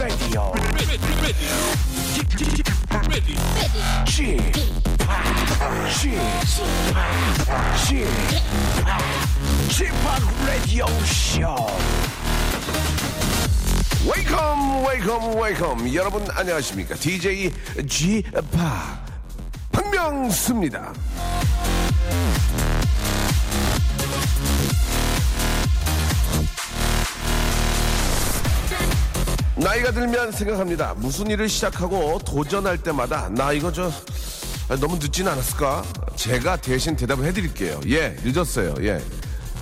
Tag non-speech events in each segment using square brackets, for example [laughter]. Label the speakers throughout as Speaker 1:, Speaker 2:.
Speaker 1: Welcome to the Chip Radio. Chip, Chip, Chip, Radio Show. Welcome, welcome, welcome. 여러분 안녕하십니까? DJ G 파 박명수입니다. 나이가 들면 생각합니다. 무슨 일을 시작하고 도전할 때마다 나 이거 저 아, 너무 늦진 않았을까? 제가 대신 대답을 해드릴게요. 예, 늦었어요. 예.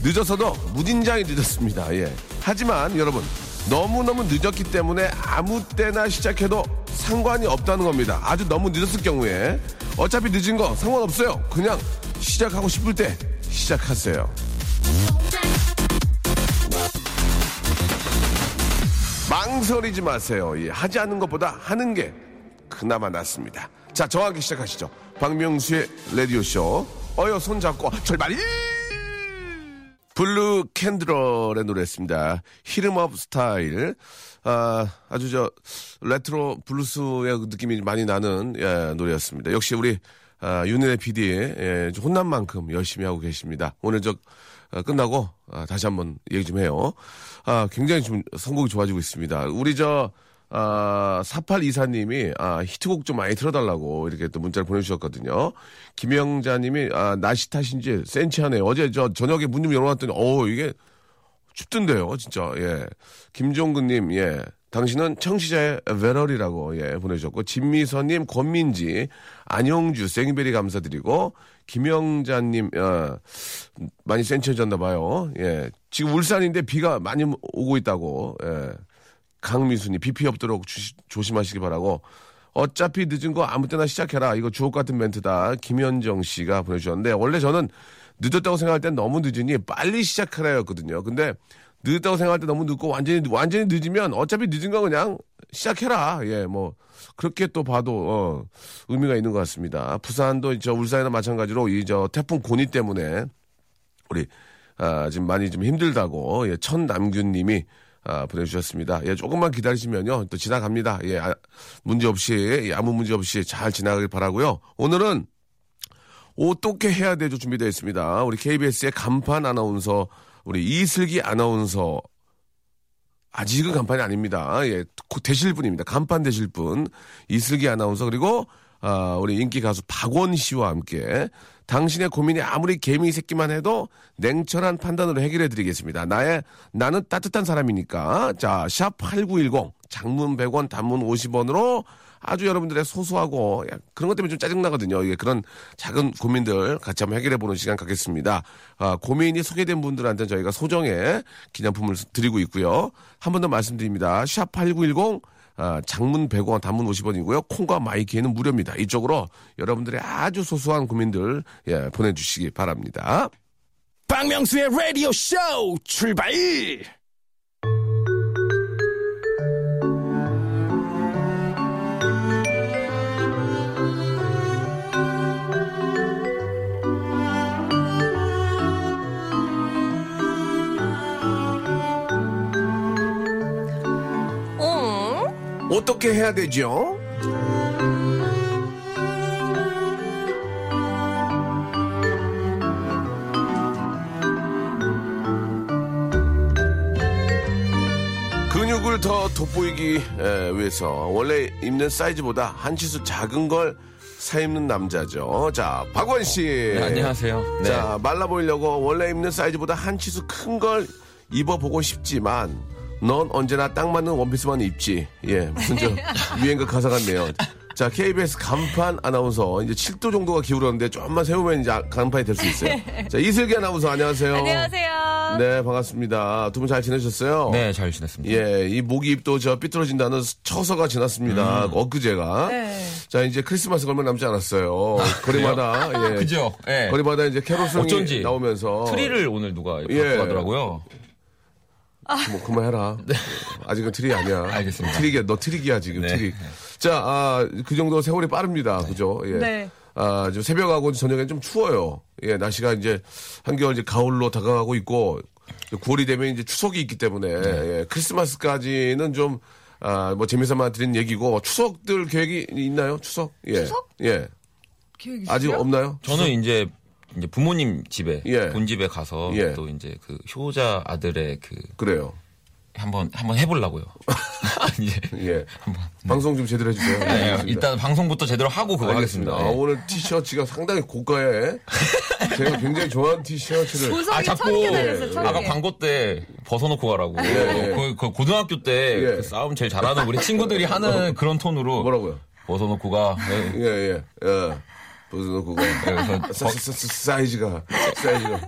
Speaker 1: 늦어서도 무진장이 늦었습니다. 예. 하지만 여러분, 너무너무 늦었기 때문에 아무 때나 시작해도 상관이 없다는 겁니다. 아주 너무 늦었을 경우에 어차피 늦은 거 상관없어요. 그냥 시작하고 싶을 때 시작하세요. 망설이지 마세요. 예, 하지 않는 것보다 하는 게 그나마 낫습니다. 자, 정확히 시작하시죠. 박명수의 라디오쇼. 어여, 손잡고, 출발! 블루 칸트렐의 노래였습니다. Hit 'Em Up Style. 아, 아주 저, 레트로 블루스의 느낌이 많이 나는, 예, 노래였습니다. 역시 우리, 아, 윤은혜 PD, 예, 좀 혼난 만큼 열심히 하고 계십니다. 오늘 저, 아, 끝나고, 아, 다시 한번 얘기 좀 해요. 아, 굉장히 좀 선곡이 좋아지고 있습니다. 우리 저, 아, 4824님이, 아, 히트곡 좀 많이 틀어달라고 이렇게 또 문자를 보내주셨거든요. 김영자님이, 아, 날씨 탓인지 센치하네요. 어제 저 저녁에 문 좀 열어놨더니, 어 이게 춥던데요, 진짜, 예. 김종근님, 예. 당신은 청취자의 ve럴이라고, 예, 보내주셨고, 진미선님, 권민지, 안영주, 생베리 감사드리고, 김영자님, 어, 많이 센치해졌나 봐요. 예. 지금 울산인데 비가 많이 오고 있다고, 예. 강미순이 비피 없도록 주- 조심하시기 바라고, 어차피 늦은 거 아무 때나 시작해라. 이거 주옥 같은 멘트다. 김현정 씨가 보내주셨는데, 원래 저는 늦었다고 생각할 땐 너무 늦으니 빨리 시작하라였거든요. 근데 늦었다고 생각할 때 너무 늦고 완전히, 완전히 늦으면 어차피 늦은 거 그냥 시작해라. 예, 뭐, 그렇게 또 봐도, 어, 의미가 있는 것 같습니다. 부산도 저 울산이나 마찬가지로 이 저 태풍 고니 때문에 우리, 아, 지금 많이 좀 힘들다고, 예, 천남균 님이 아, 보내주셨습니다. 예, 조금만 기다리시면요. 또 지나갑니다. 예, 아, 문제 없이, 예, 아무 문제 없이 잘 지나가길 바라고요 오늘은 어떻게 해야 되죠? 준비되어 있습니다. 우리 KBS의 간판 아나운서, 우리 이슬기 아나운서, 아직은 간판이 아닙니다. 예, 곧 되실 분입니다. 간판 되실 분. 이슬기 아나운서, 그리고, 아, 우리 인기 가수 박원 씨와 함께 당신의 고민이 아무리 개미 새끼만 해도 냉철한 판단으로 해결해 드리겠습니다. 나의, 나는 따뜻한 사람이니까. 자, 샵 8910, 장문 100원, 단문 50원으로 아주 여러분들의 소소하고 야, 그런 것 때문에 좀 짜증나거든요. 이게 그런 작은 고민들 같이 한번 해결해 보는 시간 갖겠습니다. 아, 고민이 소개된 분들한테 저희가 소정의 기념품을 드리고 있고요. 한 번 더 말씀드립니다. 샵 8910 아, 장문 100원, 단문 50원이고요. 콩과 마이키에는 무료입니다. 이쪽으로 여러분들의 아주 소소한 고민들 예, 보내주시기 바랍니다.
Speaker 2: 박명수의 라디오 쇼 출발!
Speaker 3: 어?
Speaker 1: 어떻게 해야 되죠? 근육을 더 돋보이기 에, 위해서 원래 입는 사이즈보다 한 치수 작은 걸 사입는 남자죠. 자, 박원 씨.
Speaker 4: 네, 안녕하세요. 네.
Speaker 1: 자, 말라 보이려고 원래 입는 사이즈보다 한 치수 큰 걸 입어보고 싶지만 넌 언제나 딱 맞는 원피스만 입지. 예, 무슨 저 [laughs] 유행가 가사 같네요. 자, KBS 간판 아나운서 이제 7도 정도가 기울었는데 조금만 세우면 이제 간판이 될 수 있어요. [laughs] 자, 이슬기 아나운서 안녕하세요.
Speaker 3: 안녕하세요.
Speaker 1: 네, 반갑습니다. 두 분 잘 지내셨어요?
Speaker 4: 네, 잘 지냈습니다.
Speaker 1: 예, 이 모기 입도 저 삐뚤어진다는 처서가 지났습니다.
Speaker 4: 음.
Speaker 1: 엊그제가.
Speaker 3: 네.
Speaker 1: 자, 이제 크리스마스 얼마 남지 않았어요. 거리마다, 예.
Speaker 4: 그죠? 예.
Speaker 1: 거리마다 이제 캐롤송이
Speaker 4: 어쩐지
Speaker 1: 나오면서.
Speaker 4: 트리를 오늘 누가
Speaker 1: 예.
Speaker 4: 갖고 가더라고요.
Speaker 1: 뭐 그만해라. 아직은 트리 아니야.
Speaker 4: 네. 알겠습니다.
Speaker 1: 트릭이야. 너 트릭이야 지금
Speaker 4: 네.
Speaker 1: 트릭. 자, 아, 그 정도 세월이 빠릅니다. 그죠? 예.
Speaker 3: 네.
Speaker 1: 아, 좀 새벽하고 저녁엔 좀 추워요. 예, 날씨가 이제 한겨울 이제 가을로 다가가고 있고 9월이 되면 이제 추석이 있기 때문에
Speaker 4: 네.
Speaker 1: 예, 크리스마스까지는 좀 아, 뭐 재미삼아 드린 얘기고 추석들 계획이 있나요? 추석? 예.
Speaker 3: 추석?
Speaker 1: 예. 아직 없나요?
Speaker 4: 저는 이제 이제 부모님 집에
Speaker 1: 예.
Speaker 4: 본 집에 가서
Speaker 1: 예.
Speaker 4: 또 이제 그 효자 아들의 그
Speaker 1: 그래요.
Speaker 4: 한번 한번 해보려고요. [laughs] 이제
Speaker 1: 예. 방송 좀 제대로 해주세요.
Speaker 4: 네. 일단 방송부터 제대로 하고 그거
Speaker 1: 알겠습니다.
Speaker 4: 하겠습니다.
Speaker 1: 아,
Speaker 4: 예.
Speaker 1: 오늘 티셔츠가 상당히 고가에 제가 굉장히 좋아하는 티셔츠를
Speaker 3: 아천
Speaker 4: 자꾸
Speaker 3: 천
Speaker 4: 아까
Speaker 3: 개.
Speaker 4: 광고 때 벗어놓고 가라고.
Speaker 1: 예.
Speaker 4: 그, 그 고등학교 때
Speaker 1: 예.
Speaker 4: 그 싸움 제일 잘하는 우리 친구들이 하는 그런 톤으로
Speaker 1: 뭐라고요?
Speaker 4: 벗어놓고 가. 예.
Speaker 1: 예, 예, 예. 무슨 그거 사, 사, 사, 사 이즈가 사이즈가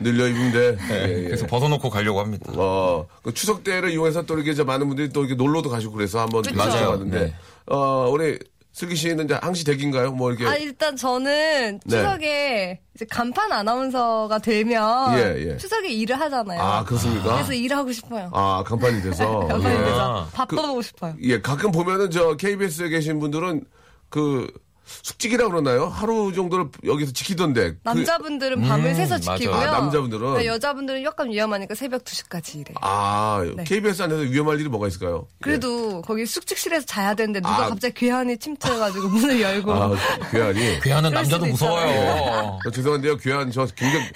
Speaker 1: 늘려 입으면 돼. 예, 예.
Speaker 4: 그래서 벗어놓고 가려고 합니다.
Speaker 1: 어, 그 추석 때를 이용해서 또 이렇게 이제 많은 분들이 또 이렇게 놀러도 가시고 그래서 한번
Speaker 3: 그쵸.
Speaker 1: 봤는데
Speaker 4: 네.
Speaker 1: 어, 우리 슬기 씨는 이제 항시 댁인가요? 뭐 이렇게
Speaker 3: 아 일단 저는
Speaker 1: 네.
Speaker 3: 추석에 이제 간판 아나운서가 되면
Speaker 1: 예, 예.
Speaker 3: 추석에 일을 하잖아요.
Speaker 1: 아, 그렇습니까?
Speaker 3: 그래서 일을 하고 싶어요.
Speaker 1: 아, 간판이 돼서. [laughs]
Speaker 3: 간판이
Speaker 1: 예.
Speaker 3: 돼서 바빠보고 싶어요.
Speaker 1: 예, 가끔 보면은 저 KBS에 계신 분들은 그 숙직이라 그러나요? 하루 정도를 여기서 지키던데. 그-
Speaker 3: 남자분들은 밤을
Speaker 4: 음,
Speaker 3: 새서. 지키고요.
Speaker 1: 아, 남자분들은?
Speaker 3: 네, 여자분들은 약간 위험하니까 새벽 2시까지 일해. 요
Speaker 1: 아,
Speaker 3: 네.
Speaker 1: KBS 안에서 위험할 일이 뭐가 있을까요?
Speaker 3: 그래도 거기 숙직실에서 자야 되는데 누가
Speaker 1: 아.
Speaker 3: 갑자기 괴한이 침투해가지고 [laughs] 문을 열고
Speaker 1: 아, 괴한이.
Speaker 4: 괴한은 [laughs] 남자도 무서워요.
Speaker 1: 저 죄송한데요. 괴한 저 굉장히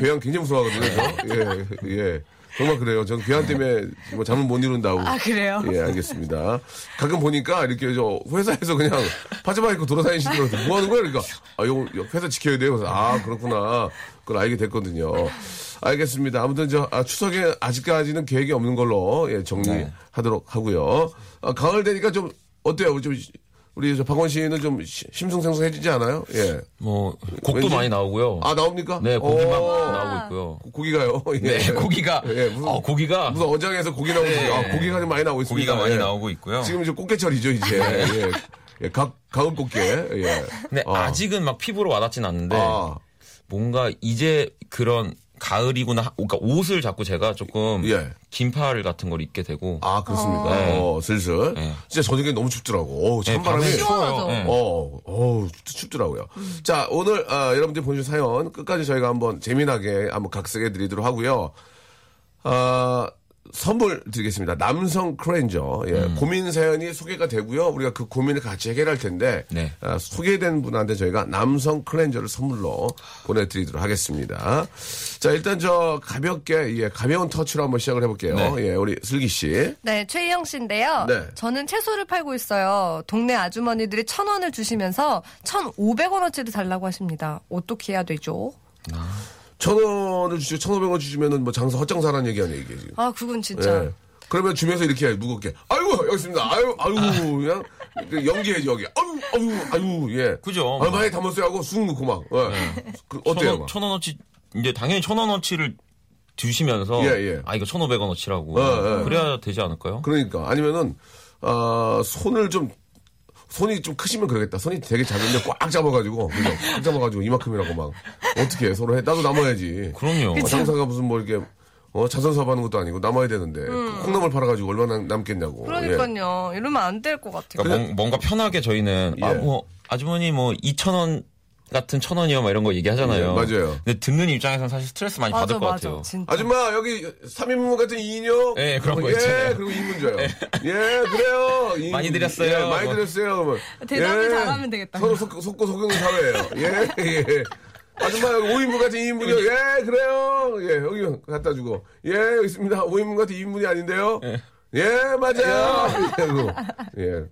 Speaker 1: 괴한 굉장히 무서워하거든요. 저. [laughs] 예, 예. 정말 그래요. 저는 괴한 때문에 뭐 잠을 못 이룬다고.
Speaker 3: 아 그래요?
Speaker 1: 예, 알겠습니다. 가끔 보니까 이렇게 저 회사에서 그냥 파자마 입고 돌아다니시더라고요. 뭐 하는 거야? 그러니까, 아, 요거 회사 지켜야 돼요. 그래서, 아, 그렇구나. 그걸 알게 됐거든요. 알겠습니다. 아무튼 저, 아, 추석에 아직까지는 계획이 없는 걸로, 예, 정리하도록 하고요. 아, 가을 되니까 좀, 어때요? 좀, 우리 저 박원 씨는 좀 시- 심승생성해지지 않아요? 예.
Speaker 4: 뭐 곡도
Speaker 1: 왠지-
Speaker 4: 많이 나오고요.
Speaker 1: 아, 나옵니까?
Speaker 4: 네, 고기 막
Speaker 1: 오,
Speaker 4: 나오고 있고요.
Speaker 1: 고기가요? [laughs] 예.
Speaker 4: 네, 고기가
Speaker 1: 예, 무슨,
Speaker 4: 어, 고기가
Speaker 1: 무슨 어장에서 고기 나오고,
Speaker 4: 네.
Speaker 1: 아, 고기가 좀 많이 나오고 있습니다.
Speaker 4: 고기가 많이
Speaker 1: 예.
Speaker 4: 나오고 있고요.
Speaker 1: 지금 이제 꽃게철이죠, 이제. 예. 예. 가, 가을 꽃게. 예.
Speaker 4: 근데
Speaker 1: 어.
Speaker 4: 아직은 막 피부로 와닿진 않는데
Speaker 1: 아,
Speaker 4: 뭔가 이제 그런 가을이구나. 하- 그러니까 옷을 자꾸 제가 조금
Speaker 1: 예.
Speaker 4: 긴팔 같은 걸 입게 되고
Speaker 1: 아, 그렇습니까?
Speaker 4: 네.
Speaker 1: 어, 슬슬.
Speaker 4: 네.
Speaker 1: 진짜 저녁에 너무 춥더라고. 어우,
Speaker 4: 네,
Speaker 1: 찬바람이.
Speaker 4: 밤에
Speaker 3: 시원하죠.
Speaker 4: 추워요. 네.
Speaker 1: 어, 어우, 춥더라고요. 자, 오늘, 아, 여러분들이 보내주신 사연 끝까지 저희가 한번 재미나게 한번 각색해 드리도록 하고요. 아, 선물 드리겠습니다. 남성 클렌저. 예,
Speaker 4: 음.
Speaker 1: 고민 사연이 소개가 되고요. 우리가 그 고민을 같이 해결할 텐데.
Speaker 4: 네.
Speaker 1: 아, 소개된 분한테 저희가 남성 클렌저를 선물로 보내드리도록 하겠습니다. 자, 일단 저 가볍게, 예, 가벼운 터치로 한번 시작을 해볼게요.
Speaker 4: 네.
Speaker 1: 예, 우리 슬기 씨.
Speaker 3: 네, 최희영 씨인데요.
Speaker 1: 네.
Speaker 3: 저는 채소를 팔고 있어요. 동네 아주머니들이 천 원을 주시면서 천 오백 원어치를 달라고 하십니다. 어떻게 해야 되죠?
Speaker 1: 천 원을 주시고 천 오백 원 주시면은 뭐 장사 헛장사라는 얘기 아니에요, 이게 지금.
Speaker 3: 아, 그건 진짜.
Speaker 1: 예. 그러면 주면서 이렇게 무겁게, 아이고, 여기 있습니다. 아유, 아유, 그냥 그 연기해야지, 여기. 아유, 아유, 아유, 예.
Speaker 4: 그죠.
Speaker 1: 아, 많이 담았어요 하고 쑥 넣고 막. 예. 그, 어때요? 막?
Speaker 4: 천 원어치 이제 당연히 천 원어치를 주시면서
Speaker 1: 예, 예.
Speaker 4: 아 이거 천 오백 원어치라고
Speaker 1: 예, 예.
Speaker 4: 그래야 되지 않을까요?
Speaker 1: 그러니까 아니면은 어, 손을 좀 손이 좀 크시면 그러겠다. 손이 되게 작은데 꽉 잡아가지고 그죠? 꽉 잡아가지고 이만큼이라고 막 어떻게 해? 서로 해? 나도 남아야지.
Speaker 4: 그럼요.
Speaker 1: 어, 장사가 무슨 뭐 이렇게 어, 자선 사업하는 것도 아니고 남아야 되는데 그 콩나물 팔아가지고 얼마나 남겠냐고. 예.
Speaker 3: 음. 그러니까요. 이러면 안 될 것 같아요.
Speaker 4: 그러니까 뭔- 뭔가 편하게 저희는
Speaker 1: 예.
Speaker 4: 아 뭐 아주머니 뭐 이천 원 같은 천 원이요, 막 이런 거 얘기하잖아요.
Speaker 1: 예, 맞아요.
Speaker 4: 근데 듣는 입장에서는 사실 스트레스 많이 받을
Speaker 3: 맞아,
Speaker 4: 것
Speaker 3: 맞아.
Speaker 4: 같아요.
Speaker 3: 진짜.
Speaker 1: 아줌마 여기 3인분 같은 2인용
Speaker 4: 예, 그런 거
Speaker 1: 예,
Speaker 4: 있잖아요.
Speaker 1: 그리고 2인분 줘요. 예, 그래요. [laughs] 이-
Speaker 4: 많이 드렸어요.
Speaker 1: 예, 많이
Speaker 4: 뭐.
Speaker 1: 드렸어요. 그러면.
Speaker 3: 대답을 잘하면 되겠다.
Speaker 1: 서로 속, 속고 속이는 사회예요. 예, 예. 아줌마 여기 5인분 같은 2인분이요. 예, 그래요. 예, 여기 갖다 주고. 예, 여기 있습니다. 5인분 같은 2인분이 아닌데요. 예, 맞아요. 이러고. 예.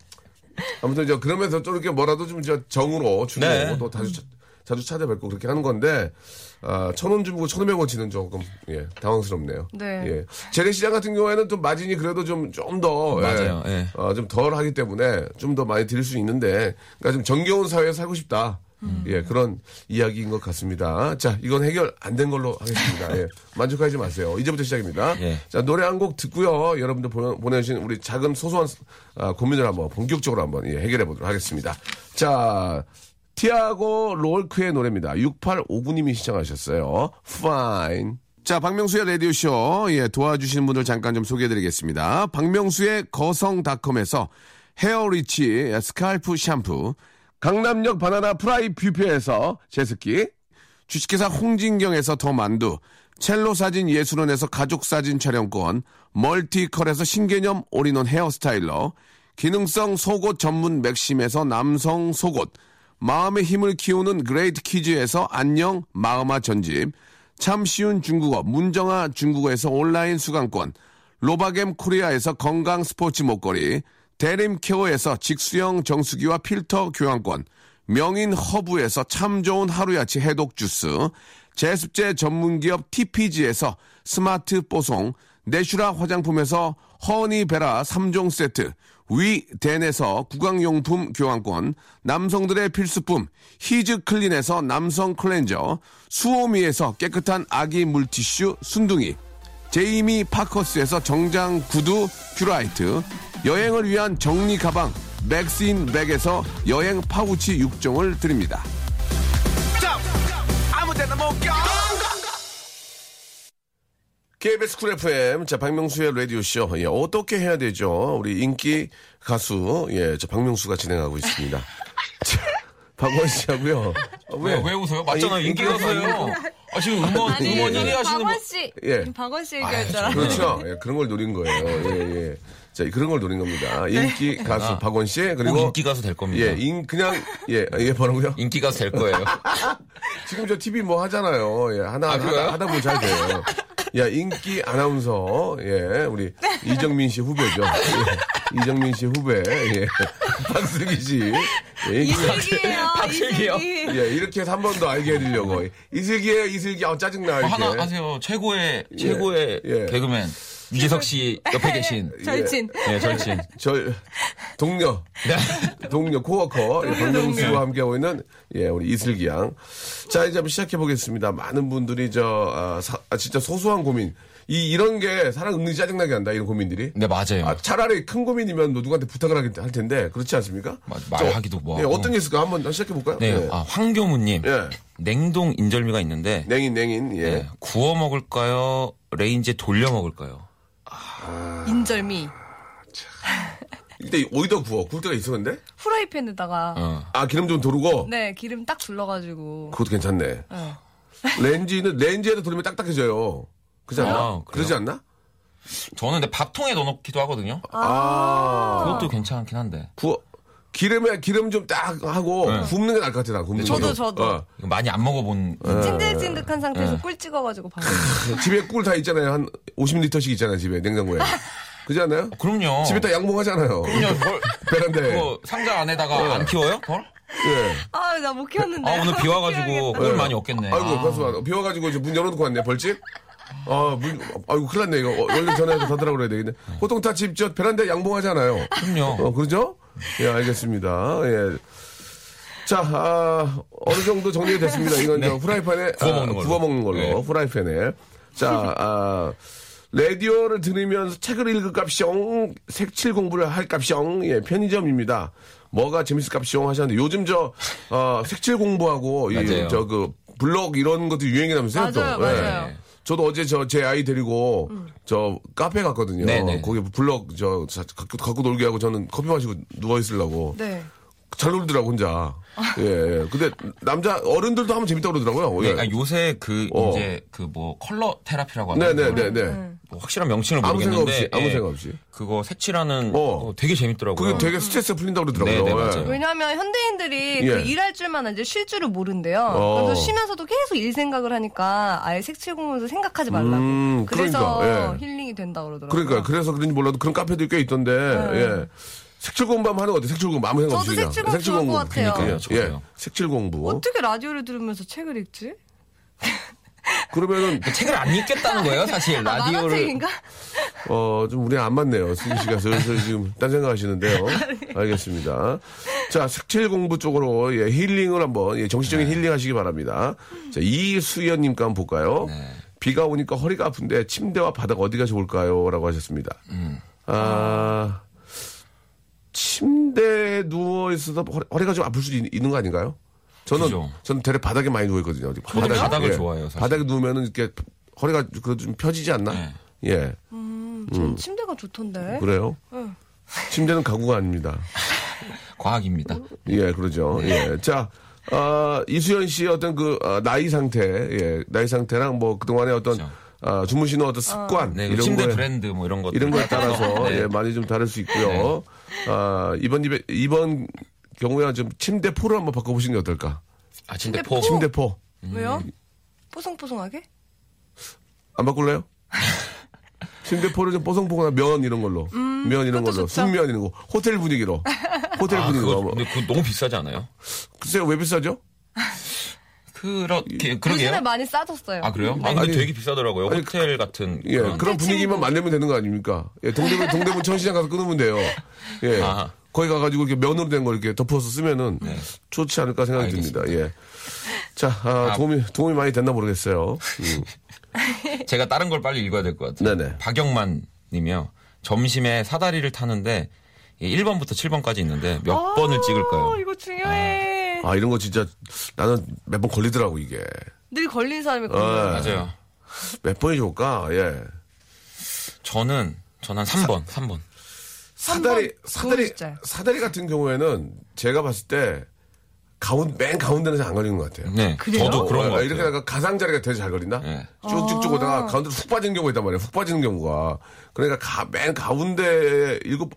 Speaker 1: 아무튼 저 그러면서 좀 이렇게 뭐라도 좀 저 정으로 주고
Speaker 4: 네.
Speaker 1: 또 자주 차- 자주 찾아뵙고 그렇게 하는 건데 아, 천원 주고 천오백 원치는 조금 예, 당황스럽네요.
Speaker 3: 네.
Speaker 1: 예. 재래시장 같은 경우에는 좀 마진이 그래도 좀 좀 더
Speaker 4: 맞아요. 예.
Speaker 1: 어, 좀 덜 하기 때문에 좀 더 많이 드릴 수 있는데 그러니까 좀 정겨운 사회에 살고 싶다. 예, 그런 이야기인 것 같습니다. 자, 이건 해결 안 된 걸로 하겠습니다. 예, 만족하지 마세요. 이제부터 시작입니다.
Speaker 4: 예.
Speaker 1: 자, 노래 한 곡 듣고요. 여러분들 보내, 보내 주신 우리 작은 소소한 아, 고민을 한번 본격적으로 한번 예, 해결해 보도록 하겠습니다. 자, 티아고 요르크의 노래입니다. 6859님이 신청하셨어요. Fine. 자, 박명수의 라디오쇼. 예, 도와주시는 분들 잠깐 좀 소개해 드리겠습니다. 박명수의 거성닷컴에서 헤어리치 스칼프 샴푸. 강남역 바나나 프라이 뷔페에서 제습기. 주식회사 홍진경에서 더 만두, 첼로 사진 예술원에서 가족 사진 촬영권, 멀티컬에서 신개념 올인원 헤어스타일러, 기능성 속옷 전문 맥심에서 남성 속옷, 마음의 힘을 키우는 그레이트 키즈에서 안녕 마음아 전집, 참 쉬운 중국어 문정아 중국어에서 온라인 수강권, 로바겜 코리아에서 건강 스포츠 목걸이, 대림 케어에서 직수형 정수기와 필터 교환권, 명인 허브에서 참 좋은 하루야채 해독 주스, 제습제 전문기업 TPG에서 스마트 뽀송, 내슈라 화장품에서 허니베라 3종 세트, 위덴에서 구강용품 교환권, 남성들의 필수품 히즈 클린에서 남성 클렌저, 수오미에서 깨끗한 아기 물티슈 순둥이, 제이미 파커스에서 정장 구두 큐라이트, 여행을 위한 정리 가방 맥스인 백에서 여행 파우치 6종을 드립니다. KBS 쿨 FM, 자, 박명수의 라디오쇼. 예, 어떻게 해야 되죠? 우리 인기 가수, 예, 저 박명수가 진행하고 있습니다. [laughs] 자, 박원 씨하고요. 어,
Speaker 4: 왜, 왜 웃어요? 맞잖아요.
Speaker 1: 아니,
Speaker 4: 인기 가수예요. 아, 지금 음원,
Speaker 3: 아니,
Speaker 4: 음원 1위
Speaker 3: 저는
Speaker 4: 하시는
Speaker 3: 박원
Speaker 4: 분.
Speaker 3: 씨,
Speaker 1: 예.
Speaker 3: 박원 씨 얘기할 줄 알았는데.
Speaker 1: 그렇죠. 예, 그런 걸 노린 거예요. 예, 예. 자, 그런 걸 노린 겁니다. 인기 가수 박원 씨,
Speaker 4: 꼭
Speaker 1: 그리고.
Speaker 4: 인기 가수 될 겁니다.
Speaker 1: 예, 인, 그냥, 예, 예, 뭐라고요?
Speaker 4: 인기 가수 될 거예요. [laughs]
Speaker 1: 지금 저 TV 뭐 하잖아요. 예, 하나,
Speaker 4: 아?
Speaker 1: 하다, 하다 보면 잘 돼요. 야, 인기 아나운서, 예, 우리 이정민 씨 후배죠. 예, 이정민 씨 후배, 예, 박슬기 씨. 예, 인기
Speaker 3: 이슬기예요.
Speaker 4: 박슬기요?
Speaker 3: 이슬기.
Speaker 1: 예, 이렇게 해서 한 번 더 알게 해드리려고. 이슬기예요, 이슬기. 아, 짜증나. 이렇게.
Speaker 4: 하나 하세요. 최고의, 최고의
Speaker 1: 예.
Speaker 4: 개그맨. 유재석 씨 옆에 계신. [laughs]
Speaker 3: 절친.
Speaker 4: 예, 절친. [laughs]
Speaker 1: 저, 동료. 동료, 코워커. 예, 박명수와 함께하고 있는, 예, 우리 이슬기 양. 자, 이제 한번 시작해 보겠습니다. 많은 분들이 저, 아, 사- 아, 진짜 소소한 고민. 이, 이런 게 사람 은근히 짜증나게 한다, 이런 고민들이.
Speaker 4: 네, 맞아요.
Speaker 1: 아, 차라리 큰 고민이면 너 누구한테 부탁을 하겠- 할 텐데, 그렇지 않습니까?
Speaker 4: 마-
Speaker 1: 저,
Speaker 4: 말하기도 뭐
Speaker 1: 예,
Speaker 4: 하고.
Speaker 1: 어떤 게 있을까? 한번 시작해 볼까요?
Speaker 4: 네,
Speaker 1: 예.
Speaker 4: 아, 황교무님.
Speaker 1: 예.
Speaker 4: 냉동 인절미가 있는데.
Speaker 1: 냉인, 냉인, 예.
Speaker 4: 예, 구워 먹을까요? 레인지에 돌려 먹을까요?
Speaker 3: 인절미.
Speaker 1: 이때 어디다 구워? 구울 데가 있어, 근데?
Speaker 3: 후라이팬에다가
Speaker 4: 어.
Speaker 1: 아, 기름 좀 두르고?
Speaker 3: 네 기름 딱 둘러가지고
Speaker 1: 그것도 괜찮네.
Speaker 3: 네.
Speaker 1: 렌지는, 렌지에다 돌리면 딱딱해져요. 그렇지 않나?
Speaker 4: 아?
Speaker 1: 그러지 않나?
Speaker 4: 저는 근데 밥통에 넣어놓기도 하거든요.
Speaker 1: 아.
Speaker 4: 그것도 괜찮긴 한데.
Speaker 1: 구워. 기름에 기름 좀 딱 하고
Speaker 4: 네.
Speaker 1: 굽는 게 나을 것 같아, 나 굽는
Speaker 3: 저도,
Speaker 1: 거.
Speaker 3: 저도.
Speaker 1: 어.
Speaker 4: 이거 많이 안 먹어본.
Speaker 3: 찐득찐득한 상태에서
Speaker 4: 네.
Speaker 3: 꿀 찍어가지고 밥.
Speaker 1: 집에 꿀 다 있잖아요. 한 50리터씩 있잖아요, 집에, 냉장고에. [laughs] 그렇지 않나요?
Speaker 4: 그럼요.
Speaker 1: 집에 다 양봉하잖아요.
Speaker 4: 그럼요. 벌, [laughs]
Speaker 1: 베란다에.
Speaker 4: 그거 상자 안에다가 안 키워요? 벌?
Speaker 1: 예.
Speaker 3: 아 나 못 키웠는데.
Speaker 4: 아, 오늘 비 와가지고. [laughs] 꿀 많이 없겠네.
Speaker 1: 아이고,
Speaker 4: 아.
Speaker 1: 가수 비와가지고 이제 문 열어놓고 왔네, 벌집? 아, 문, 아이고, 큰일 났네, 이거. 어, 얼른 전화해서 더 들어가 그래야 되겠네. 보통 다 집, 저, 베란다에 양봉하잖아요.
Speaker 4: 그럼요.
Speaker 1: 어, 그러죠? 예, 알겠습니다. 예. 자, 아, 어느 정도 정리가 됐습니다. 이건 [laughs] 저 후라이팬에
Speaker 4: 구워 먹는
Speaker 1: 아,
Speaker 4: 걸로.
Speaker 1: 구워 먹는 걸로
Speaker 4: 네.
Speaker 1: 후라이팬에. 자, 아, 라디오를 들으면서 책을 읽을 값이용, 색칠 공부를 할 값이용, 예, 편의점입니다. 뭐가 재밌을 값이용 하셨는데 요즘 저, 어, 색칠 공부하고, 이,
Speaker 4: 맞아요.
Speaker 1: 저, 그, 블ог 이런 것도 유행이라면서요? 또.
Speaker 3: 맞아요,
Speaker 1: 예.
Speaker 3: 맞아요.
Speaker 1: 저도 어제 저 제 아이 데리고 저 카페 갔거든요.
Speaker 4: 네네.
Speaker 1: 거기 블럭 저 자- 갖고, 갖고 놀게 하고 저는 커피 마시고 누워 있으려고
Speaker 3: 네.
Speaker 1: 잘 놀더라고 혼자. 예, 예. 근데 남자 어른들도 하면 재밌다고 그러더라고요.
Speaker 4: 네,
Speaker 1: 예.
Speaker 4: 아, 요새 그
Speaker 1: 어.
Speaker 4: 이제 그 뭐 컬러 테라피라고 하나요?
Speaker 1: 네네네네.
Speaker 4: 뭐 확실한 명칭을
Speaker 1: 아무 생각
Speaker 4: 모르겠는데
Speaker 1: 없이 아무
Speaker 4: 예,
Speaker 1: 생각 없이.
Speaker 4: 그거 색칠하는
Speaker 1: 어.
Speaker 4: 거 되게 재밌더라고요.
Speaker 1: 그게 되게 스트레스가 풀린다고 그러더라고요.
Speaker 4: 네네,
Speaker 1: 예.
Speaker 4: 맞아요.
Speaker 3: 왜냐하면 현대인들이
Speaker 1: 예.
Speaker 3: 그 일할 줄만 알지 쉴 줄을 모른대요.
Speaker 1: 어.
Speaker 3: 그래서 쉬면서도 계속 일 생각을 하니까 아예 색칠 공부에서 생각하지 말라고.
Speaker 1: 음,
Speaker 3: 그래서
Speaker 1: 그러니까, 예.
Speaker 3: 힐링이 된다 그러더라고요.
Speaker 1: 그러니까 그래서 그런지 몰라도 그런 카페도 꽤 있던데. 예. 색칠 공부하면 하는 거 어때? 색칠 공부 아무 생각
Speaker 3: 저도
Speaker 1: 없이 그냥.
Speaker 3: 색칠 공부 좋을 것 같아요.
Speaker 4: 그러니까요,
Speaker 1: 예.
Speaker 4: 저도요.
Speaker 1: 색칠 공부.
Speaker 3: 어떻게 라디오를 들으면서 책을 읽지? [laughs]
Speaker 1: 그러면은
Speaker 4: 책을 안 읽겠다는 거예요, 사실
Speaker 3: 아,
Speaker 4: 라디오를.
Speaker 3: 만화책인가? [laughs]
Speaker 1: 어, 좀 우리 안 맞네요. 승기 씨가 슬슬 지금 딴 생각 하시는데요. [laughs] 알겠습니다. 자, 색칠 공부 쪽으로 예, 힐링을 한번, 예, 정신적인 힐링 하시기 바랍니다. 자, 이수연님 거 한번 볼까요? 비가 오니까 허리가 아픈데 침대와 바닥 어디가 좋을까요? 라고 하셨습니다. 아, 침대에 누워 있어서 허리, 허리 가 좀 아플 수도 있, 는거 아닌가요? 저는,
Speaker 4: 그죠.
Speaker 1: 저는 대략 바닥에 많이 누워 있거든요. 어디
Speaker 4: 저도 바닥을 좋아해요, 사실.
Speaker 1: 바닥에 누우면은 이렇게 허리가 그좀 펴지지 않나?
Speaker 4: 네.
Speaker 1: 예.
Speaker 3: 음, 전 침대가 좋던데.
Speaker 1: 그래요? 침대는 가구가 아닙니다. [laughs]
Speaker 4: 과학입니다.
Speaker 1: 예, 그러죠. 예. 자, 아, 이수연 씨의 어떤 그 아, 나이 상태, 예, 나이 상태랑 뭐 그동안의 어떤
Speaker 4: 그렇죠.
Speaker 1: 아, 주무시는 어떤 습관
Speaker 4: 네,
Speaker 1: 이런
Speaker 4: 침대
Speaker 1: 거에
Speaker 4: 브랜드 뭐 이런 것
Speaker 1: 이런 거에 따라서 [laughs]
Speaker 4: 네.
Speaker 1: 예, 많이 좀 다를 수 있고요. 아, 이번 입에 이번 경우에 좀 침대 포를 한번 바꿔보시는 게 어떨까?
Speaker 4: 아 침대
Speaker 3: 침대
Speaker 4: 포.
Speaker 3: 포?
Speaker 1: 침대 포.
Speaker 3: 왜요? 뽀송뽀송하게?
Speaker 1: 안 바꿀래요? 침대 포를 좀 뽀송뽀송한 면 이런 걸로. 면 이런
Speaker 3: 음, 그것도
Speaker 1: 걸로.
Speaker 3: 좋죠.
Speaker 1: 순면 이런 거. 호텔 분위기로. [laughs] 호텔
Speaker 4: 아,
Speaker 1: 분위기로.
Speaker 4: 그거,
Speaker 1: 한번.
Speaker 4: 근데 그거 너무 비싸지 않아요?
Speaker 1: 글쎄요, 왜 비싸죠?
Speaker 4: 그렇게
Speaker 3: 요즘에
Speaker 4: 그러게요.
Speaker 3: 많이 싸졌어요.
Speaker 4: 아 그래요? 아 근데 되게 비싸더라고요.
Speaker 1: 아니,
Speaker 4: 호텔 같은.
Speaker 1: 예,
Speaker 4: 그런-
Speaker 1: 그런 분위기만. 만들면 되는 거 아닙니까? 예, 동대문, [laughs] 동대문 천시장 가서 끊으면 돼요. 예.
Speaker 4: 아하.
Speaker 1: 거기 가가지고 이렇게 면으로 된거 이렇게 덮어서 쓰면은 좋지 않을까 생각이
Speaker 4: 네. 알겠습니다.
Speaker 1: 듭니다. 예. 자, 아, 도움이, 도움이 많이 됐나 모르겠어요. 음. [laughs]
Speaker 4: 제가 다른 걸 빨리 읽어야 될 것 같아요.
Speaker 1: 네네.
Speaker 4: 박영만 님이요. 점심에 사다리를 타는데 1번부터 7번까지 있는데 몇 번을 찍을까요?
Speaker 3: 어, 이거 중요해.
Speaker 1: 아, 이런 거 진짜 나는 몇 번 걸리더라고, 이게.
Speaker 3: 늘 걸린 사람이
Speaker 1: 어.
Speaker 3: 걸려요.
Speaker 4: 맞아요.
Speaker 1: 몇 번이 좋을까? 예.
Speaker 4: 저는 저는 한 3번, 3번.
Speaker 1: 사다리,
Speaker 3: 번
Speaker 1: 사다리. 사다리 같은 경우에는 제가 봤을 때 가운, 맨 가운데는 잘안 걸리는 것 같아요.
Speaker 4: 네.
Speaker 3: 그래요?
Speaker 4: 저도 그런
Speaker 1: 어,
Speaker 4: 거
Speaker 1: 이렇게
Speaker 4: 같아요.
Speaker 1: 약간 가상자리가 되게 잘 걸린다?
Speaker 4: 네.
Speaker 1: 쭉쭉쭉 오다가 가운데로 훅 빠지는 경우가 있단 말이에요. 훅 빠지는 경우가. 그러니까 가, 맨 가운데 일곱,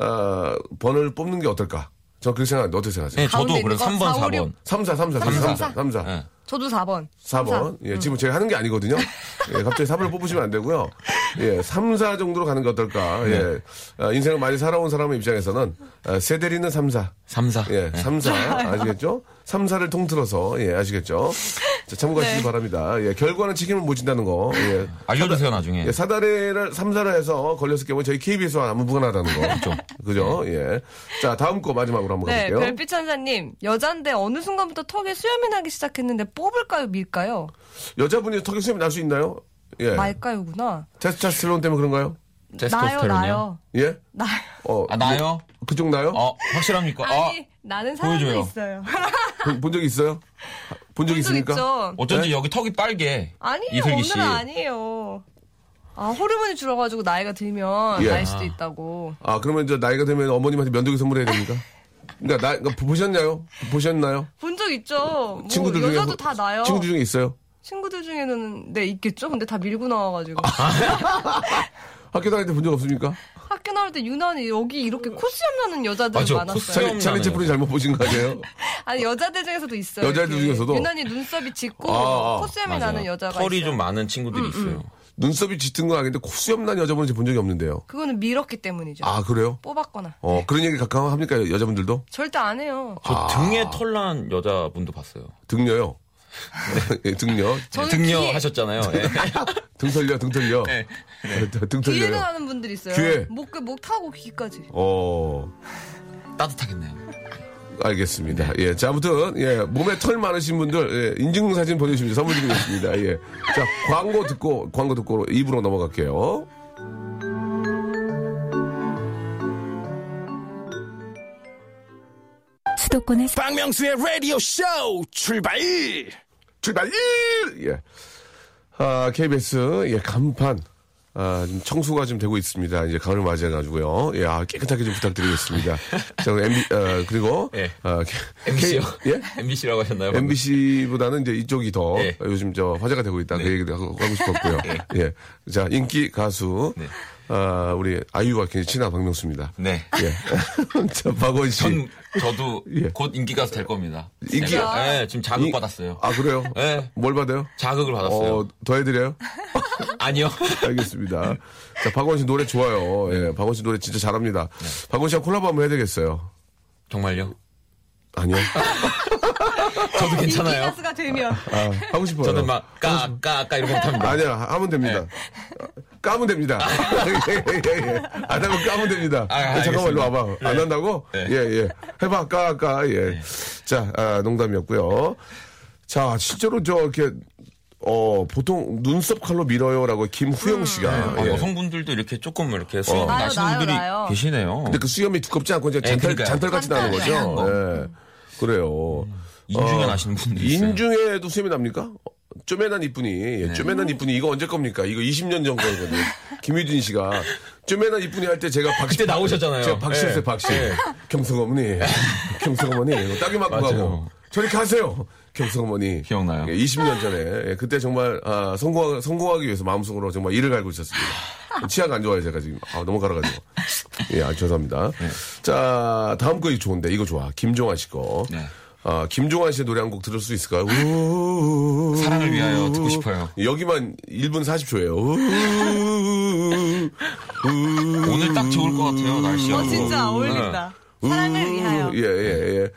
Speaker 1: 어, 번을 뽑는 게 어떨까? 저 그렇게 생각하는데 어떻게 생각하세요?
Speaker 4: 네, 저도
Speaker 3: 가운데
Speaker 4: 그래
Speaker 3: 있는 거?
Speaker 4: 3번,
Speaker 3: 사, 오,
Speaker 4: 4번.
Speaker 3: 육.
Speaker 1: 3, 4, 3, 4, 3, 4, 3, 4, 3, 4.
Speaker 4: 네.
Speaker 3: 저도 4번.
Speaker 1: 4번. 예, 지금 제가 하는 게 아니거든요. [laughs] 예, 갑자기 3을 뽑으시면 안 되고요. 예, 3, 4 정도로 가는 게 어떨까. 예, 아, 인생을 많이 살아온 사람의 입장에서는 아, 세대리는 3, 4.
Speaker 4: 3, 4.
Speaker 1: 예, 3, 4. 아시겠죠? 3, 4를 통틀어서, 예, 아시겠죠? 자, 참고하시기
Speaker 3: 네.
Speaker 1: 바랍니다. 예, 결과는 책임을 못 진다는 거. 예. [laughs]
Speaker 4: 알려주세요, 나중에.
Speaker 1: 예, 사다리를 3, 4를 해서 걸렸을 경우에 저희 KBS와 아무 무관하다는 거. 그죠? 그죠? 예. 자, 다음 거 마지막으로 한번
Speaker 3: 네,
Speaker 1: 가볼게요.
Speaker 3: 별빛 천사님. 여잔데 어느 순간부터 턱에 수염이 나기 시작했는데 뽑을까요, 밀까요?
Speaker 1: 여자분이 턱에 수염이 날 수 있나요? 예.
Speaker 3: 말까요구나.
Speaker 1: 테스토스테론 때문에 그런가요?
Speaker 3: 나요? 나요.
Speaker 1: 예?
Speaker 3: 나요.
Speaker 1: 어,
Speaker 4: 아, 나요?
Speaker 1: 그쪽 나요?
Speaker 4: 어, 확실합니까? 아,
Speaker 3: 아니, 나는 사람도
Speaker 4: 보여줘요.
Speaker 3: 있어요.
Speaker 1: 본, 본 적이 있어요? [laughs] 본
Speaker 3: 본적
Speaker 1: 있습니까?
Speaker 3: 있죠.
Speaker 4: 어쩐지 여기 턱이 빨개.
Speaker 3: 아니에요,
Speaker 4: 이슬기 씨.
Speaker 3: 오늘은 아니에요. 아, 호르몬이 줄어가지고 나이가 들면
Speaker 1: 예.
Speaker 3: 날 수도 있다고.
Speaker 1: 아, 그러면 이제 나이가 되면 어머님한테 면도기 선물해야 됩니까? 그러니까 나 그러니까 보셨나요? 보셨나요?
Speaker 3: 본 적 있죠. 뭐
Speaker 1: 친구들 중에
Speaker 3: 여자도
Speaker 1: 뭐-
Speaker 3: 다 나요.
Speaker 1: 친구들 중에 있어요?
Speaker 3: 친구들 중에는 네 있겠죠. 근데 다 밀고 나와가지고 [laughs]
Speaker 1: 학교 다닐 때 본 적 없습니까?
Speaker 3: 학교 나올 때 유난히 여기 이렇게 코수염 나는 여자들
Speaker 4: 맞아,
Speaker 3: 많았어요.
Speaker 1: 찰리 채플린 잘못 보신 거 아니에요? [laughs]
Speaker 3: 아니 여자들 중에서도 있어요.
Speaker 1: 여자들
Speaker 3: 이렇게.
Speaker 1: 중에서도?
Speaker 3: 유난히 눈썹이 짙고
Speaker 1: 아, 아.
Speaker 3: 코수염이
Speaker 4: 맞아요.
Speaker 3: 나는 여자가
Speaker 4: 털이
Speaker 3: 있어요.
Speaker 4: 좀 많은 친구들이 있어요.
Speaker 1: 눈썹이 짙은 건 아닌데 코수염 난 여자분은 본 적이 없는데요.
Speaker 3: 그거는 밀었기 때문이죠.
Speaker 1: 아, 그래요?
Speaker 3: 뽑았거나.
Speaker 1: 어, 그런 얘기 가끔 합니까? 여자분들도?
Speaker 3: 절대 안 해요.
Speaker 4: 저
Speaker 1: 아.
Speaker 4: 등에 털 난 여자분도 봤어요.
Speaker 1: 등려요. [laughs] [laughs] 예, 등려.
Speaker 3: 저는
Speaker 4: 등려
Speaker 3: 귀에,
Speaker 4: 하셨잖아요. 예.
Speaker 1: 등 털려, 등 털려.
Speaker 4: 네.
Speaker 1: 등
Speaker 3: 귀에도
Speaker 1: 털려요.
Speaker 3: 나는 분들 있어요.
Speaker 1: 귀에?
Speaker 3: 목, 목 타고 귀까지.
Speaker 1: 어,
Speaker 4: 따뜻하겠네요.
Speaker 1: 알겠습니다. 예. 자, 아무튼, 예. 몸에 털 많으신 분들, 예. 인증사진 보내주시면 선물 드리겠습니다. 예. 자, 광고 듣고, 광고 듣고 입으로 넘어갈게요.
Speaker 2: 수도권의 박명수의 라디오 쇼 출발!
Speaker 1: 출발! 예. 아, KBS, 예, 간판. 아, 좀 청소가 좀 되고 있습니다. 이제 가을을 맞이해가지고요. 예, 아, 깨끗하게 좀 부탁드리겠습니다. [laughs] 자, MB, 어, 그리고,
Speaker 4: 예.
Speaker 1: 아,
Speaker 4: MBC요?
Speaker 1: 예?
Speaker 4: MBC라고 하셨나요? 방금?
Speaker 1: MBC보다는 이제 이쪽이 더
Speaker 4: 예.
Speaker 1: 요즘 저 화제가 되고 있다. 그 얘기를 하고, 하고 싶었고요. 예. 자, 인기 가수.
Speaker 4: 네.
Speaker 1: 아, 우리 아이유와 굉장히 친한 박명수입니다.
Speaker 4: 네.
Speaker 1: 예. [laughs] 자, 박원 씨.
Speaker 4: 전 저도
Speaker 1: 예.
Speaker 4: 곧 인기 가수 될 겁니다.
Speaker 1: 인기-
Speaker 4: 제가, 네, 지금 자극
Speaker 1: 이-
Speaker 4: 받았어요.
Speaker 1: 아, 그래요?
Speaker 4: 네.
Speaker 1: 뭘 받아요?
Speaker 4: 자극을 받았어요.
Speaker 1: 어, 더 해드려요? [laughs]
Speaker 4: 아니요.
Speaker 1: 알겠습니다. 자, 박원 씨 노래 좋아요. 예, 박원 씨 노래 진짜 잘합니다. 박원 씨랑 콜라보 한번 해야 되겠어요.
Speaker 4: 정말요?
Speaker 1: 아니요. [laughs]
Speaker 4: 저도 괜찮아요.
Speaker 3: 인기 가수가 되면.
Speaker 1: 아, 하고 싶어요.
Speaker 4: 저는 막 까, 까, 까 이런 거 못합니다.
Speaker 1: 아니야, 하면 됩니다. 까면 됩니다. [laughs] 예, 예, 예. 안 하면 까면 됩니다.
Speaker 4: 아,
Speaker 1: 예, 잠깐만, 일로. 와봐. 안
Speaker 4: 네.
Speaker 1: 한다고?
Speaker 4: 네.
Speaker 1: 예, 예. 해봐, 까, 까, 예. 자, 아, 농담이었고요. 자, 실제로 저, 이렇게, 어, 보통 눈썹 칼로 밀어요라고 김후영 씨가.
Speaker 4: 아,
Speaker 1: 예.
Speaker 4: 여성분들도 이렇게 조금 이렇게 수염 나시는
Speaker 3: 나요,
Speaker 4: 분들이
Speaker 3: 나요.
Speaker 4: 계시네요.
Speaker 1: 근데 그 수염이 두껍지 않고 이제
Speaker 4: 예,
Speaker 1: 잔털,
Speaker 4: 그러니까요.
Speaker 1: 잔털같이 나는 거죠. 예. 그래요.
Speaker 4: 인중에
Speaker 1: 어,
Speaker 4: 나시는 분들 있어요.
Speaker 1: 인중에도 수염이 납니까? 어, 쪼매난 이쁜이.
Speaker 4: 네.
Speaker 1: 예, 쪼매난 이쁜이 이거 언제 겁니까? 이거 20년 전 거거든요. [laughs] 김유진 씨가 쪼매난 이쁜이 할 때 제가 박씨
Speaker 4: 그때 나오셨잖아요.
Speaker 1: 제가 박씨였어요,
Speaker 4: 예.
Speaker 1: 박씨.
Speaker 4: 예.
Speaker 1: 경성 어머니. [laughs] 경성 어머니. 따기 맞고. 가고. 저리 가세요. 경숙 어머니.
Speaker 4: 기억나요?
Speaker 1: 예, 20년 전에. 예, 그때 정말, 아, 성공하, 성공하기 위해서 마음속으로 정말 이를 갈고 있었습니다. 치아가 안 좋아요, 제가 지금. 아, 너무 갈아가지고. 예, 아, 죄송합니다. 자, 다음 거 좋은데. 이거 좋아. 김종환 씨 거.
Speaker 4: 네.
Speaker 1: 아, 김종환 씨의 노래 한 곡 들을 수 있을까요? [laughs] 우우우우.
Speaker 4: 사랑을 위하여 듣고 싶어요.
Speaker 1: 여기만 1분 40초예요.
Speaker 4: 오늘 딱 좋을 것 같아요, 날씨가.
Speaker 3: 어, 진짜 어울린다. 사랑을 위하여.
Speaker 1: 예, 예, 예.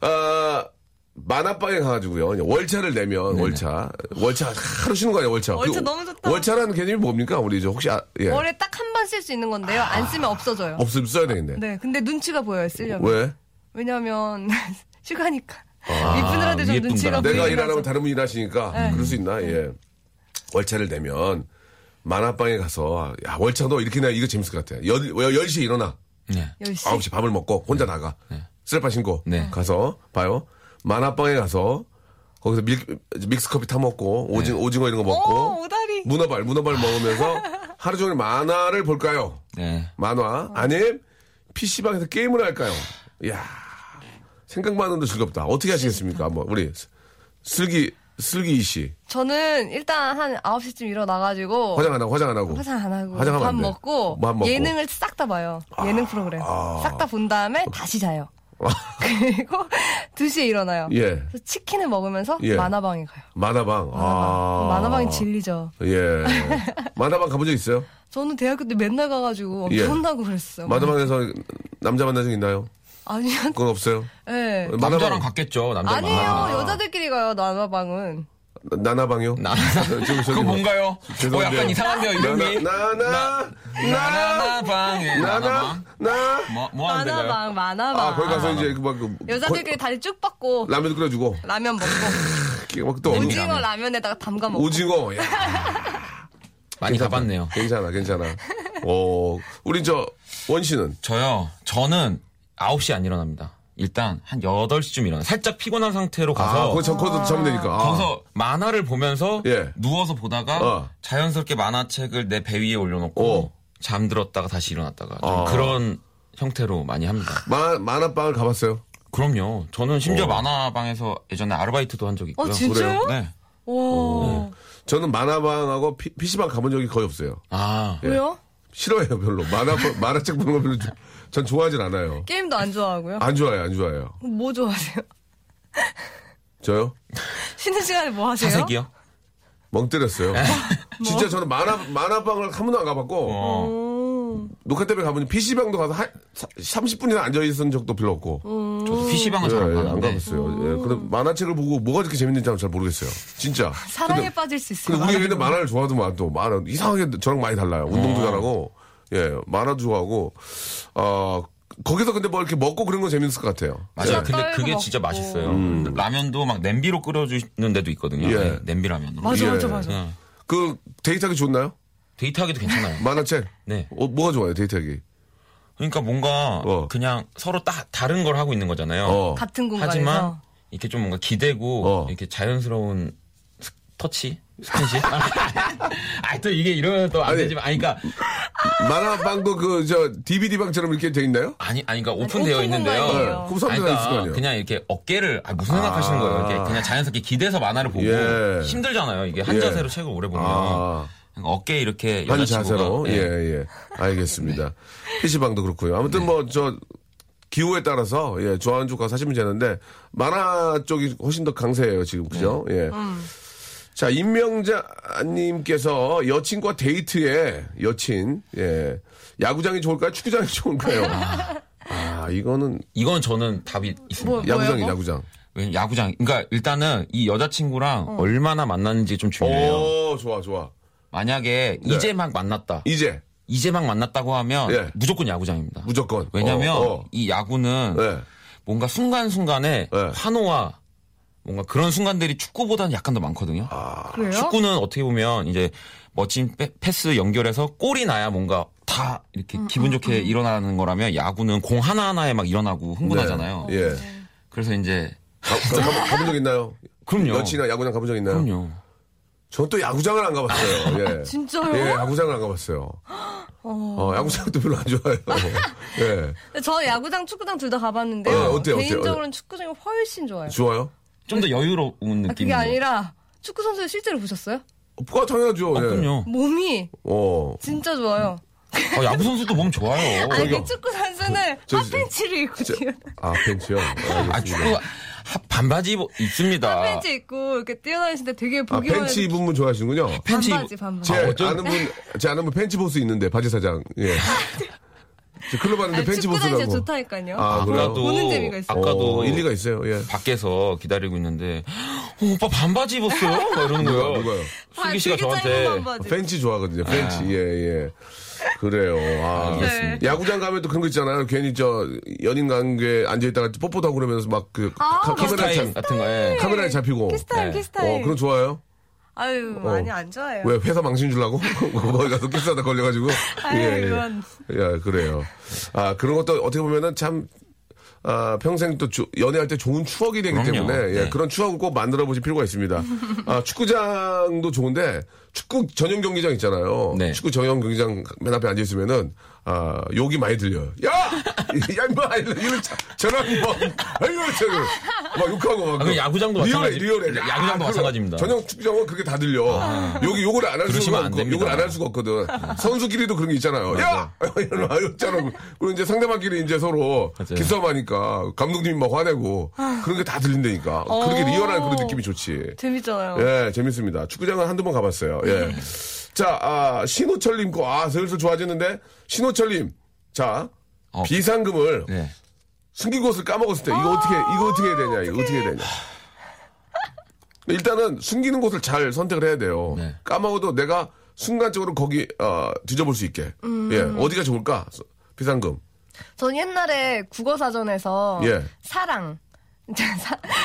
Speaker 1: 아, 만화방에 가가지고요. 월차를 내면, 월차. 월차, 하루 쉬는 거 아니야, 월차.
Speaker 3: 월차
Speaker 1: 그
Speaker 3: 너무 좋다.
Speaker 1: 월차라는 개념이 뭡니까? 우리 저 혹시, 아, 예.
Speaker 3: 월에 딱 한 번 쓸 수 있는 건데요. 안 쓰면 없어져요.
Speaker 1: 없으면 써야 되겠네.
Speaker 3: 네, 근데 눈치가 보여요, 쓰려면.
Speaker 1: 왜?
Speaker 3: 왜냐면, [laughs] 휴가니까. 이분들한테 좀
Speaker 4: 위에
Speaker 3: 눈치가.
Speaker 1: 내가. 일하면 다른 분이 일하시니까,
Speaker 3: 네.
Speaker 1: 그럴 수 있나? 예. 월차를 내면, 만화방에 가서, 야, 월차 너 이렇게 내 이거 재밌을 것 같아. 열, 10시에 일어나.
Speaker 4: 네.
Speaker 3: 10시.
Speaker 1: 9시 밥을 먹고 혼자 나가. 쓰레빠 신고
Speaker 4: 네.
Speaker 1: 가서 봐요. 만화방에 가서 거기서 밀, 믹스 커피 타 먹고 오징, 오징어 이런 거
Speaker 3: 오,
Speaker 1: 먹고
Speaker 3: 오 다리.
Speaker 1: 문어발 문어발 먹으면서 [laughs] 하루 종일 만화를 볼까요?
Speaker 4: 네.
Speaker 1: 만화 아니면 PC방에서 게임을 할까요? 이야 생각만 해도 즐겁다. 어떻게 하시겠습니까? 한번 우리 슬기 슬기 씨
Speaker 3: 저는 일단 한 9시쯤 일어나가지고.
Speaker 1: 화장 안 하고 화장 안 하고
Speaker 3: 화장 안 하고.
Speaker 1: 화장하면
Speaker 3: 밥
Speaker 1: 안.
Speaker 3: 먹고.
Speaker 1: 밥 먹고.
Speaker 3: 예능을 싹 다 봐요. 예능 프로그램. 싹다 본 다음에 다시 자요. [laughs] 그리고 2시에 일어나요.
Speaker 1: 예
Speaker 3: 치킨을 먹으면서
Speaker 1: 예.
Speaker 3: 만화방에 가요.
Speaker 1: 만화방 아
Speaker 3: 만화방이 진리죠.
Speaker 1: 예 만화방 가본 적 있어요?
Speaker 3: 저는 대학교 때 맨날 가가지고
Speaker 1: 예.
Speaker 3: 엄청나고 그랬어요.
Speaker 1: 만화방에서 남자 만난 적 있나요?
Speaker 3: 아니요.
Speaker 1: 그건 없어요.
Speaker 3: 네.
Speaker 4: 남자랑 갔겠죠, 남자
Speaker 3: 아니에요. 여자들끼리 가요, 만화방은.
Speaker 1: 나나방요?
Speaker 4: 나,
Speaker 1: 저기, [laughs] 저기
Speaker 4: 그거
Speaker 1: 뭐.
Speaker 4: 뭔가요? 어. 약간 이상한데요, 이름이.
Speaker 1: 나나, 나나,
Speaker 4: 나나방에,
Speaker 1: 나나,
Speaker 4: 나나방.
Speaker 1: 나.
Speaker 4: 뭐, 뭐 하는 데가요?
Speaker 3: 만화방, 만화방.
Speaker 1: 아, 거기 가서 이제 그 막, 그,
Speaker 3: 여자들끼리 다리 쭉 뻗고
Speaker 1: 거- 라면 끓여주고,
Speaker 3: 라면 먹고 [laughs]
Speaker 1: 이렇게 막 또,
Speaker 3: 오징어 라면에다가 담가 먹고.
Speaker 1: 오징어. 야, [laughs]
Speaker 4: 많이 가봤네요.
Speaker 1: 괜찮아, 괜찮아. 오, 우리 저, 원 씨는?
Speaker 4: 저요, 저는 9시 안 일어납니다. 일단 한 8시쯤 일어나요. 살짝 피곤한 상태로
Speaker 1: 아,
Speaker 4: 가서
Speaker 1: 거기 저, 거기서 자면 되니까. 아.
Speaker 4: 거기서 만화를 보면서
Speaker 1: 예.
Speaker 4: 누워서 보다가
Speaker 1: 어.
Speaker 4: 자연스럽게 만화책을 내 배 위에 올려놓고
Speaker 1: 어.
Speaker 4: 잠들었다가 다시 일어났다가 좀
Speaker 1: 아.
Speaker 4: 그런 형태로 많이 합니다.
Speaker 1: 마, 만화방을 가봤어요?
Speaker 4: 그럼요. 저는 심지어
Speaker 1: 어.
Speaker 4: 만화방에서 예전에 아르바이트도 한 적이 있고요.
Speaker 3: 어, 진짜요?
Speaker 4: 네.
Speaker 3: 와.
Speaker 1: 저는 만화방하고 피, PC방 가본 적이 거의 없어요.
Speaker 4: 아,
Speaker 3: 왜요?
Speaker 1: 싫어해요, 별로. 만화, 만화책 보는 거 별로, 좀- 전 좋아하진 않아요.
Speaker 3: 게임도 안 좋아하고요.
Speaker 1: 안 좋아해요, 안 좋아해요.
Speaker 3: 뭐 좋아하세요?
Speaker 1: 저요?
Speaker 3: 쉬는 시간에 뭐 하세요?
Speaker 4: 사색이요?
Speaker 1: 멍 때렸어요. 진짜 저는 만화, 만화방을 한 번도 안 가봤고,
Speaker 4: 어.
Speaker 3: 오.
Speaker 1: 녹화 때문에 가보니 PC방도 가서 한 30분이나 앉아 있은 적도 별로 없고.
Speaker 4: 저도 PC방은 잘안
Speaker 1: 예, 예, 안
Speaker 4: 가는데.
Speaker 1: 가봤어요. 예, 근데 만화책을 보고 뭐가 그렇게 재밌는지 잘 모르겠어요. 진짜.
Speaker 3: 사랑에
Speaker 1: 근데,
Speaker 3: 빠질 수 있어요.
Speaker 1: 근데 우리 애는
Speaker 3: 만화를
Speaker 1: 만화를 좋아하더만 또 만화 이상하게 저랑 많이 달라요. 운동도
Speaker 4: 어.
Speaker 1: 잘하고 예 만화도 좋아하고 어 거기서 근데 뭐 이렇게 먹고 그런 건 재밌을 것 같아요.
Speaker 4: 맞아요.
Speaker 1: 예.
Speaker 4: 근데 그게
Speaker 3: 먹고.
Speaker 4: 진짜 맛있어요. 라면도 막 냄비로 끓여주는 데도 있거든요.
Speaker 1: 예.
Speaker 4: 네, 냄비 라면으로.
Speaker 3: 맞아,
Speaker 1: 예.
Speaker 3: 맞아, 맞아.
Speaker 4: 네.
Speaker 1: 그 데이트하기 좋나요?
Speaker 4: 데이트하기도 괜찮아요. [laughs]
Speaker 1: 만화책.
Speaker 4: 네.
Speaker 1: 어, 뭐가 좋아요 데이트하기?
Speaker 4: 그러니까 뭔가
Speaker 1: 어.
Speaker 4: 그냥 서로 딱 다른 걸 하고 있는 거잖아요.
Speaker 1: 어.
Speaker 3: 같은 공간에서.
Speaker 4: 하지만 이렇게 좀 뭔가 기대고
Speaker 1: 어.
Speaker 4: 이렇게 자연스러운 스- 터치 스킨십. [laughs] 아, 또 이게 이러면 또안
Speaker 1: 아니.
Speaker 4: 되지만, 아니, 그러니까
Speaker 1: 만화방도 그 저 DVD 방처럼 이렇게 돼 있나요?
Speaker 4: 아니, 아니, 그러니까 오픈되어
Speaker 3: 오픈
Speaker 4: 있는데요.
Speaker 1: 네.
Speaker 4: 아니,
Speaker 1: 다 있을 거 아니에요.
Speaker 4: 그냥 이렇게 어깨를 아, 무슨 생각하시는 거예요? 이렇게 그냥 자연스럽게 기대서 만화를 보고
Speaker 1: 예.
Speaker 4: 힘들잖아요. 이게 한
Speaker 1: 예.
Speaker 4: 자세로 책을 오래 보면
Speaker 1: 아.
Speaker 4: 어깨 이렇게
Speaker 1: 한 자세로
Speaker 4: 예.
Speaker 1: 예 예. 알겠습니다. PC방도 그렇고요. 아무튼 뭐저 기호에 따라서 예 좋아하는 쪽 가서 사시면 되는데 만화 쪽이 훨씬 더 강세예요 지금 그죠? 예. 자 임명자님께서 여친과 데이트에 여친 예 야구장이 좋을까요? 축구장이 [laughs] 좋을까요? 아 이거는
Speaker 4: 이건 저는 답이 있습니다.
Speaker 3: 뭐,
Speaker 1: 야구장이
Speaker 3: 뭐요?
Speaker 1: 야구장.
Speaker 4: 왜냐면 야구장. 그러니까 일단은 이 여자친구랑 얼마나 만났는지 좀 중요해요.
Speaker 1: 오 좋아 좋아.
Speaker 4: 만약에
Speaker 1: 네.
Speaker 4: 이제 막 만났다.
Speaker 1: 이제
Speaker 4: 이제 막 만났다고 하면
Speaker 1: 예.
Speaker 4: 무조건 야구장입니다.
Speaker 1: 무조건.
Speaker 4: 왜냐면
Speaker 1: 어, 어.
Speaker 4: 이 야구는
Speaker 1: 네.
Speaker 4: 뭔가 순간순간에
Speaker 1: 네.
Speaker 4: 환호와 뭔가 그런 순간들이 축구보다는 약간 더 많거든요.
Speaker 3: 그래요?
Speaker 4: 축구는 어떻게 보면 이제 멋진 패- 패스 연결해서 골이 나야 뭔가 다 이렇게
Speaker 3: 음,
Speaker 4: 기분 좋게 일어나는 거라면 야구는 공 하나하나에 막 일어나고 흥분하잖아요.
Speaker 1: 네. 예.
Speaker 4: 그래서 이제
Speaker 1: 가, 가, [laughs] 가본 적 있나요?
Speaker 4: 그럼요.
Speaker 1: 여친이나 야구장 가본 적 있나요?
Speaker 4: 그럼요.
Speaker 1: 전 또 야구장을 안 가봤어요. [laughs] 예.
Speaker 3: 진짜요?
Speaker 1: 예, 야구장을 안 가봤어요. [gasps] 어, 야구장도 별로 안 좋아해요. [laughs] 예.
Speaker 3: 저 야구장, 축구장 둘 다 가봤는데요.
Speaker 1: 어, 어때요, 어때요?
Speaker 3: 개인적으로는 축구장이 훨씬 좋아요.
Speaker 1: 좋아요?
Speaker 4: 좀 더 여유로운 느낌.
Speaker 3: 아, 그게 아니라 축구 선수 실제로 보셨어요?
Speaker 1: 어, 당연하죠.
Speaker 4: 아,
Speaker 1: 예.
Speaker 4: 그럼요.
Speaker 3: 몸이
Speaker 1: 어.
Speaker 3: 진짜 좋아요.
Speaker 4: 아, 야구 선수도 몸 좋아요. [laughs]
Speaker 3: 아니. 그 축구 선수는
Speaker 1: 저-
Speaker 3: 핫팬츠를 입고
Speaker 1: 저-
Speaker 3: 뛰어.
Speaker 1: 아, 벤치요?
Speaker 4: 아,
Speaker 1: 알겠습니다.
Speaker 4: 축구 하- 반바지 입- 입습니다.
Speaker 3: 핫팬츠 입고 이렇게 뛰어다니실 때 되게
Speaker 1: 아,
Speaker 3: 보기만
Speaker 1: 팬츠 입은 분 좋아하시는군요.
Speaker 4: 팬츠 입-
Speaker 3: 반바지 반바지.
Speaker 1: 제
Speaker 4: 아,
Speaker 1: 아는 분, [laughs] 제 아는 분 팬츠 보스 있는데, 바지 사장. 예. 저 클럽
Speaker 3: 축구장 진짜
Speaker 1: 보스라고.
Speaker 3: 좋다니까요.
Speaker 1: 아, 그래요?
Speaker 4: 아까도
Speaker 3: 보는 재미가 있어요.
Speaker 4: 아까도
Speaker 1: 어, 일리가 있어요. 예.
Speaker 4: 밖에서 기다리고 있는데 어, 오빠 반바지 입었어요? 막 이러는 거예요.
Speaker 1: 누가요?
Speaker 4: 슬기 씨가
Speaker 3: 되게 짧은
Speaker 4: 저한테
Speaker 3: 반바지.
Speaker 1: 팬츠 좋아하거든요. 팬츠.
Speaker 4: 아.
Speaker 1: 예, 예. 그래요. 아.
Speaker 3: 알겠습니다.
Speaker 1: 야구장 가면 또 그런 거 있잖아요. 괜히 저 연인 관계에 앉아 있다가 뽀뽀도 하고 그러면서 막그
Speaker 3: 아,
Speaker 1: 잡,
Speaker 4: 같은 거. 예.
Speaker 1: 카메라에 잡히고.
Speaker 3: 키스타임
Speaker 4: 네.
Speaker 3: 키스타임.
Speaker 1: 어, 그런 거 좋아해요?
Speaker 3: 아유 많이 안 좋아해요.
Speaker 1: 왜 회사 망신 주려고? [laughs] 거기 가서 키스하다 걸려가지고. [laughs]
Speaker 3: 아유, 그건.
Speaker 1: 야, 그래요. 아, 그런 것도 어떻게 보면은 참, 아, 평생 또 주- 연애할 때 좋은 추억이 되기
Speaker 4: 그럼요.
Speaker 1: 때문에, 예,
Speaker 4: 네.
Speaker 1: 그런 추억을 꼭 만들어 보실 필요가 있습니다. 아, 축구장도 좋은데, 축구 전용 경기장 있잖아요.
Speaker 4: 네.
Speaker 1: 축구 전용 경기장 맨 앞에 앉아 있으면은, 아, 욕이 많이 들려요. 야! 야, 임마! 이런 자- 저런 뭐, 아이고, 저기, 막 욕하고 막.
Speaker 4: 아, 그 야구장도
Speaker 1: 리얼해,
Speaker 4: 마찬가지-
Speaker 1: 리얼해.
Speaker 4: 야구장도
Speaker 1: 그거
Speaker 4: 마찬가지입니다.
Speaker 1: 전용 축구장은 그렇게 다 들려. 여기 욕을 안 할 수가
Speaker 4: 안
Speaker 1: 없고. 욕을 안 할 수가 없거든. 선수끼리도 그런 게 있잖아요. 야! [laughs] 이런 아유, 있잖아. 그리고 이제 상대방끼리 이제 서로
Speaker 4: 맞아요.
Speaker 1: 기싸움 하니까 감독님이 막 화내고 그런 게 다 들린다니까. 그렇게
Speaker 3: 어.
Speaker 1: 리얼한 그런 느낌이 좋지.
Speaker 3: 재밌잖아요.
Speaker 1: 예, 재밌습니다. 축구장은 한두 번 가봤어요. 예. 자, 아, 신호철님 거, 아, 슬슬 좋아지는데, 신호철님. 자,
Speaker 4: 어.
Speaker 1: 비상금을
Speaker 4: 네.
Speaker 1: 숨긴 곳을 까먹었을 때, 이거 어떻게, 이거 어떻게 해야 되냐, 이거 어떻게 해야 되냐. 일단은 숨기는 곳을 잘 선택을 해야 돼요.
Speaker 4: 네.
Speaker 1: 까먹어도 내가 순간적으로 거기, 어, 뒤져볼 수 있게. 예, 어디가 좋을까? 비상금.
Speaker 3: 전 옛날에 국어사전에서
Speaker 1: 예.
Speaker 3: 사랑 사,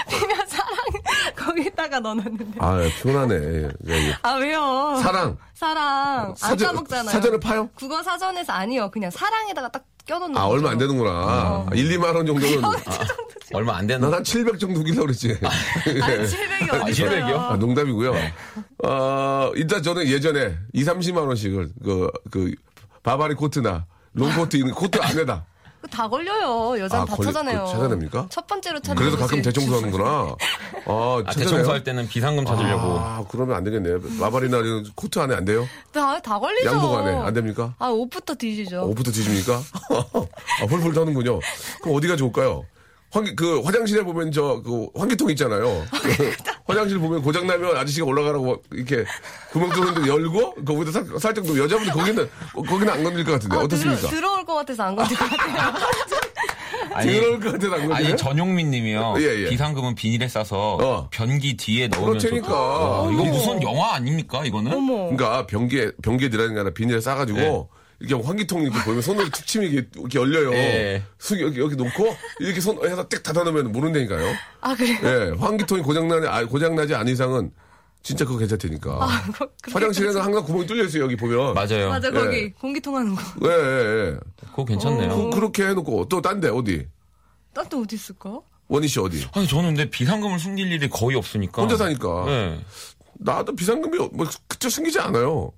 Speaker 3: 피면 사랑 거기다가 넣어놨는데
Speaker 1: 아, 피곤하네. 예, 예.
Speaker 3: 아 왜요?
Speaker 1: 사랑.
Speaker 3: 사랑 안 까먹잖아요.
Speaker 1: 사전을 파요?
Speaker 3: 국어 사전에서 아니요 그냥 사랑에다가 딱 껴놓는
Speaker 1: 아,
Speaker 3: 거죠.
Speaker 1: 얼마 안 되는구나. 1, 2만 원 정도는.
Speaker 4: 얼마 안 되는
Speaker 1: 난한700 정도 끼려고 그랬지.
Speaker 3: 아니 700이
Speaker 4: 아, 700 이요?
Speaker 1: 아, 농담이고요. 어, 일단 저는 예전에 2, 30만 원씩을 그, 그, 바바리 코트나 롱코트 있는 코트 안에다.
Speaker 3: 다 걸려요. 여자는
Speaker 1: 아,
Speaker 3: 다
Speaker 1: 걸리-
Speaker 3: 찾아내요.
Speaker 1: 그거 찾아냅니까?
Speaker 3: 첫 번째로 찾는
Speaker 1: 그래서. 가끔 대청소하는구나. 아,
Speaker 4: 아? 대청소할 때는 비상금 찾으려고.
Speaker 1: 아, 그러면 안 되겠네. 바바리나 이런 코트 안에 안 돼요?
Speaker 3: 다, 다 걸리죠.
Speaker 1: 양복 안에 안 됩니까?
Speaker 3: 아 옷부터 뒤지죠.
Speaker 1: 옷부터 뒤집니까? [laughs] 아, 훌훌 터는군요. 그럼 어디가 좋을까요? 환기, 그, 화장실에 보면 저, 그, 환기통 있잖아요. 그 화장실 보면 고장 나면 아저씨가 올라가라고 이렇게 구멍 뚫는데 열고, 거기다 살, 살짝 또 여자분들 거기는, 거기는 안 건들 것 같은데.
Speaker 3: 아,
Speaker 1: 어떻습니까?
Speaker 3: 들어, 들어올 것 같아서 안 건들 것 같아요. [laughs]
Speaker 1: 들어올 것 같은 안 건들
Speaker 4: 아니 전용민 님이요.
Speaker 1: 예, 예.
Speaker 4: 비상금은 비닐에 싸서
Speaker 1: 어.
Speaker 4: 변기 뒤에 넣으면. 좋다. 이거 무슨 영화 아닙니까 이거는?
Speaker 3: 어머.
Speaker 1: 그러니까 변기에, 변기에 들어가는 게 아니라 비닐에 싸가지고,
Speaker 4: 네.
Speaker 1: 이렇게 환기통 이렇게 보면 손으로 툭 치면 이게 이렇게 열려요.
Speaker 4: 예.
Speaker 1: 숙 여기, 여기 놓고, 이렇게 손 해서 띡 닫아놓으면 모른다니까요.
Speaker 3: 아 그래요?
Speaker 1: 예, 환기통이 고장나지, 아, 고장나지 않은 이상은 진짜 그거 괜찮다니까.
Speaker 3: 그거- 그렇게
Speaker 1: 화장실에는 항상 구멍이 뚫려 있어요, 여기 보면.
Speaker 4: 맞아요.
Speaker 3: 맞아
Speaker 1: 예.
Speaker 3: 거기 공기 통 하는 거.
Speaker 1: 예, 예, 예.
Speaker 4: 그거 괜찮네요.
Speaker 1: 그, 그렇게 해놓고 또 딴 데 어디?
Speaker 3: 딴 데 어디 있을까?
Speaker 1: 원희 씨 어디?
Speaker 4: 아니 저는 근데 비상금을 숨길 일이 거의 없으니까.
Speaker 1: 혼자 사니까.
Speaker 4: 네.
Speaker 1: 나도 비상금이 뭐 그쵸 생기지 않아요.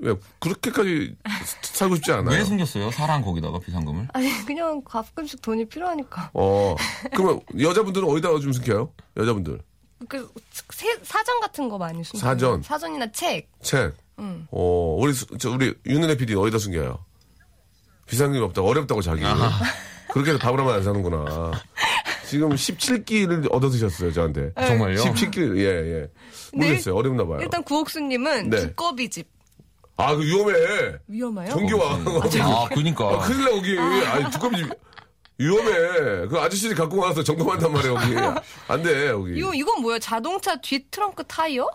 Speaker 1: 왜 그렇게까지 살고 싶지 않아요.
Speaker 4: 왜 숨겼어요? 사랑 거기다가 비상금을?
Speaker 3: 아니 그냥 가끔씩 돈이 필요하니까.
Speaker 1: 어, 그러면 여자분들은 어디다가 좀 숨겨요? 여자분들
Speaker 3: 그 세- 사전 같은 거 많이 숨겨.
Speaker 1: 사전?
Speaker 3: 사전이나 책.
Speaker 1: 책.
Speaker 3: 응.
Speaker 1: 어, 우리 수- 저 우리 윤은혜 PD 는 어디다 숨겨요? 비상금이 없다고 어렵다고 자기. 그렇게 해서 밥을 하면 안 사는구나. 지금 17끼를 얻어 드셨어요 저한테.
Speaker 4: 정말요?
Speaker 1: 17끼 예 예. 모르겠어요 어렵나 봐요.
Speaker 3: 일단 구옥수님은
Speaker 1: 네.
Speaker 3: 두꺼비 집
Speaker 1: 아, 그 위험해.
Speaker 3: 위험해요?
Speaker 1: 전기와.
Speaker 4: 아, 그니까.
Speaker 1: 아, 큰일 나, 여기. 아니, 두꺼비 집. 위험해. 그 아저씨들이 갖고 와서 점검한단 말이야, 여기. [laughs] 안 돼, 여기.
Speaker 3: 이거 이건 뭐야? 자동차 뒤 트렁크 타이어?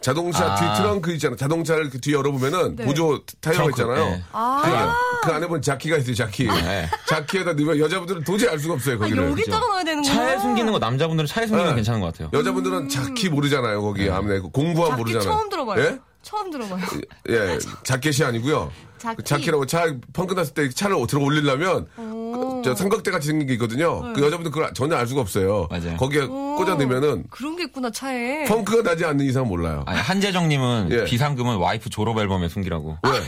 Speaker 1: 자동차
Speaker 4: 아.
Speaker 1: 뒤 트렁크 있잖아. 자동차를 그 뒤에 열어보면은
Speaker 3: 네.
Speaker 1: 보조 타이어가
Speaker 4: 트렁크,
Speaker 1: 있잖아요.
Speaker 4: 네.
Speaker 3: 아,
Speaker 1: 그 안에 보면 자키가 있어요, 자키.
Speaker 4: 네.
Speaker 1: 자키에다 넣으면 여자분들은 도저히 알 수가 없어요,
Speaker 3: 아
Speaker 1: 거기를.
Speaker 3: 여기다가 넣어야 되는구나.
Speaker 4: 차에 숨기는 거 남자분들은 차에 숨기는 거
Speaker 1: 네.
Speaker 4: 괜찮은 것 같아요.
Speaker 1: 여자분들은 자키 모르잖아요, 거기. 아무래 공부하면
Speaker 3: 자키
Speaker 1: 모르잖아요.
Speaker 3: 처음 들어봐요.
Speaker 1: 예?
Speaker 3: 처음 들어봐요.
Speaker 1: 예, 자켓이 아니고요.
Speaker 3: 자키.
Speaker 1: 자키라고 차 펑크 났을 때 차를 들어 올리려면 그, 저 삼각대 같이 생긴 게 있거든요. 그 여자분들 그걸 전혀 알 수가 없어요.
Speaker 4: 맞아요.
Speaker 1: 거기에 꽂아 넣으면은
Speaker 3: 그런 게 있구나 차에.
Speaker 1: 펑크가 나지 않는 이상 몰라요.
Speaker 4: 아니, 한재정님은
Speaker 1: 예.
Speaker 4: 비상금은 와이프 졸업 앨범에 숨기라고.
Speaker 1: 왜? [laughs]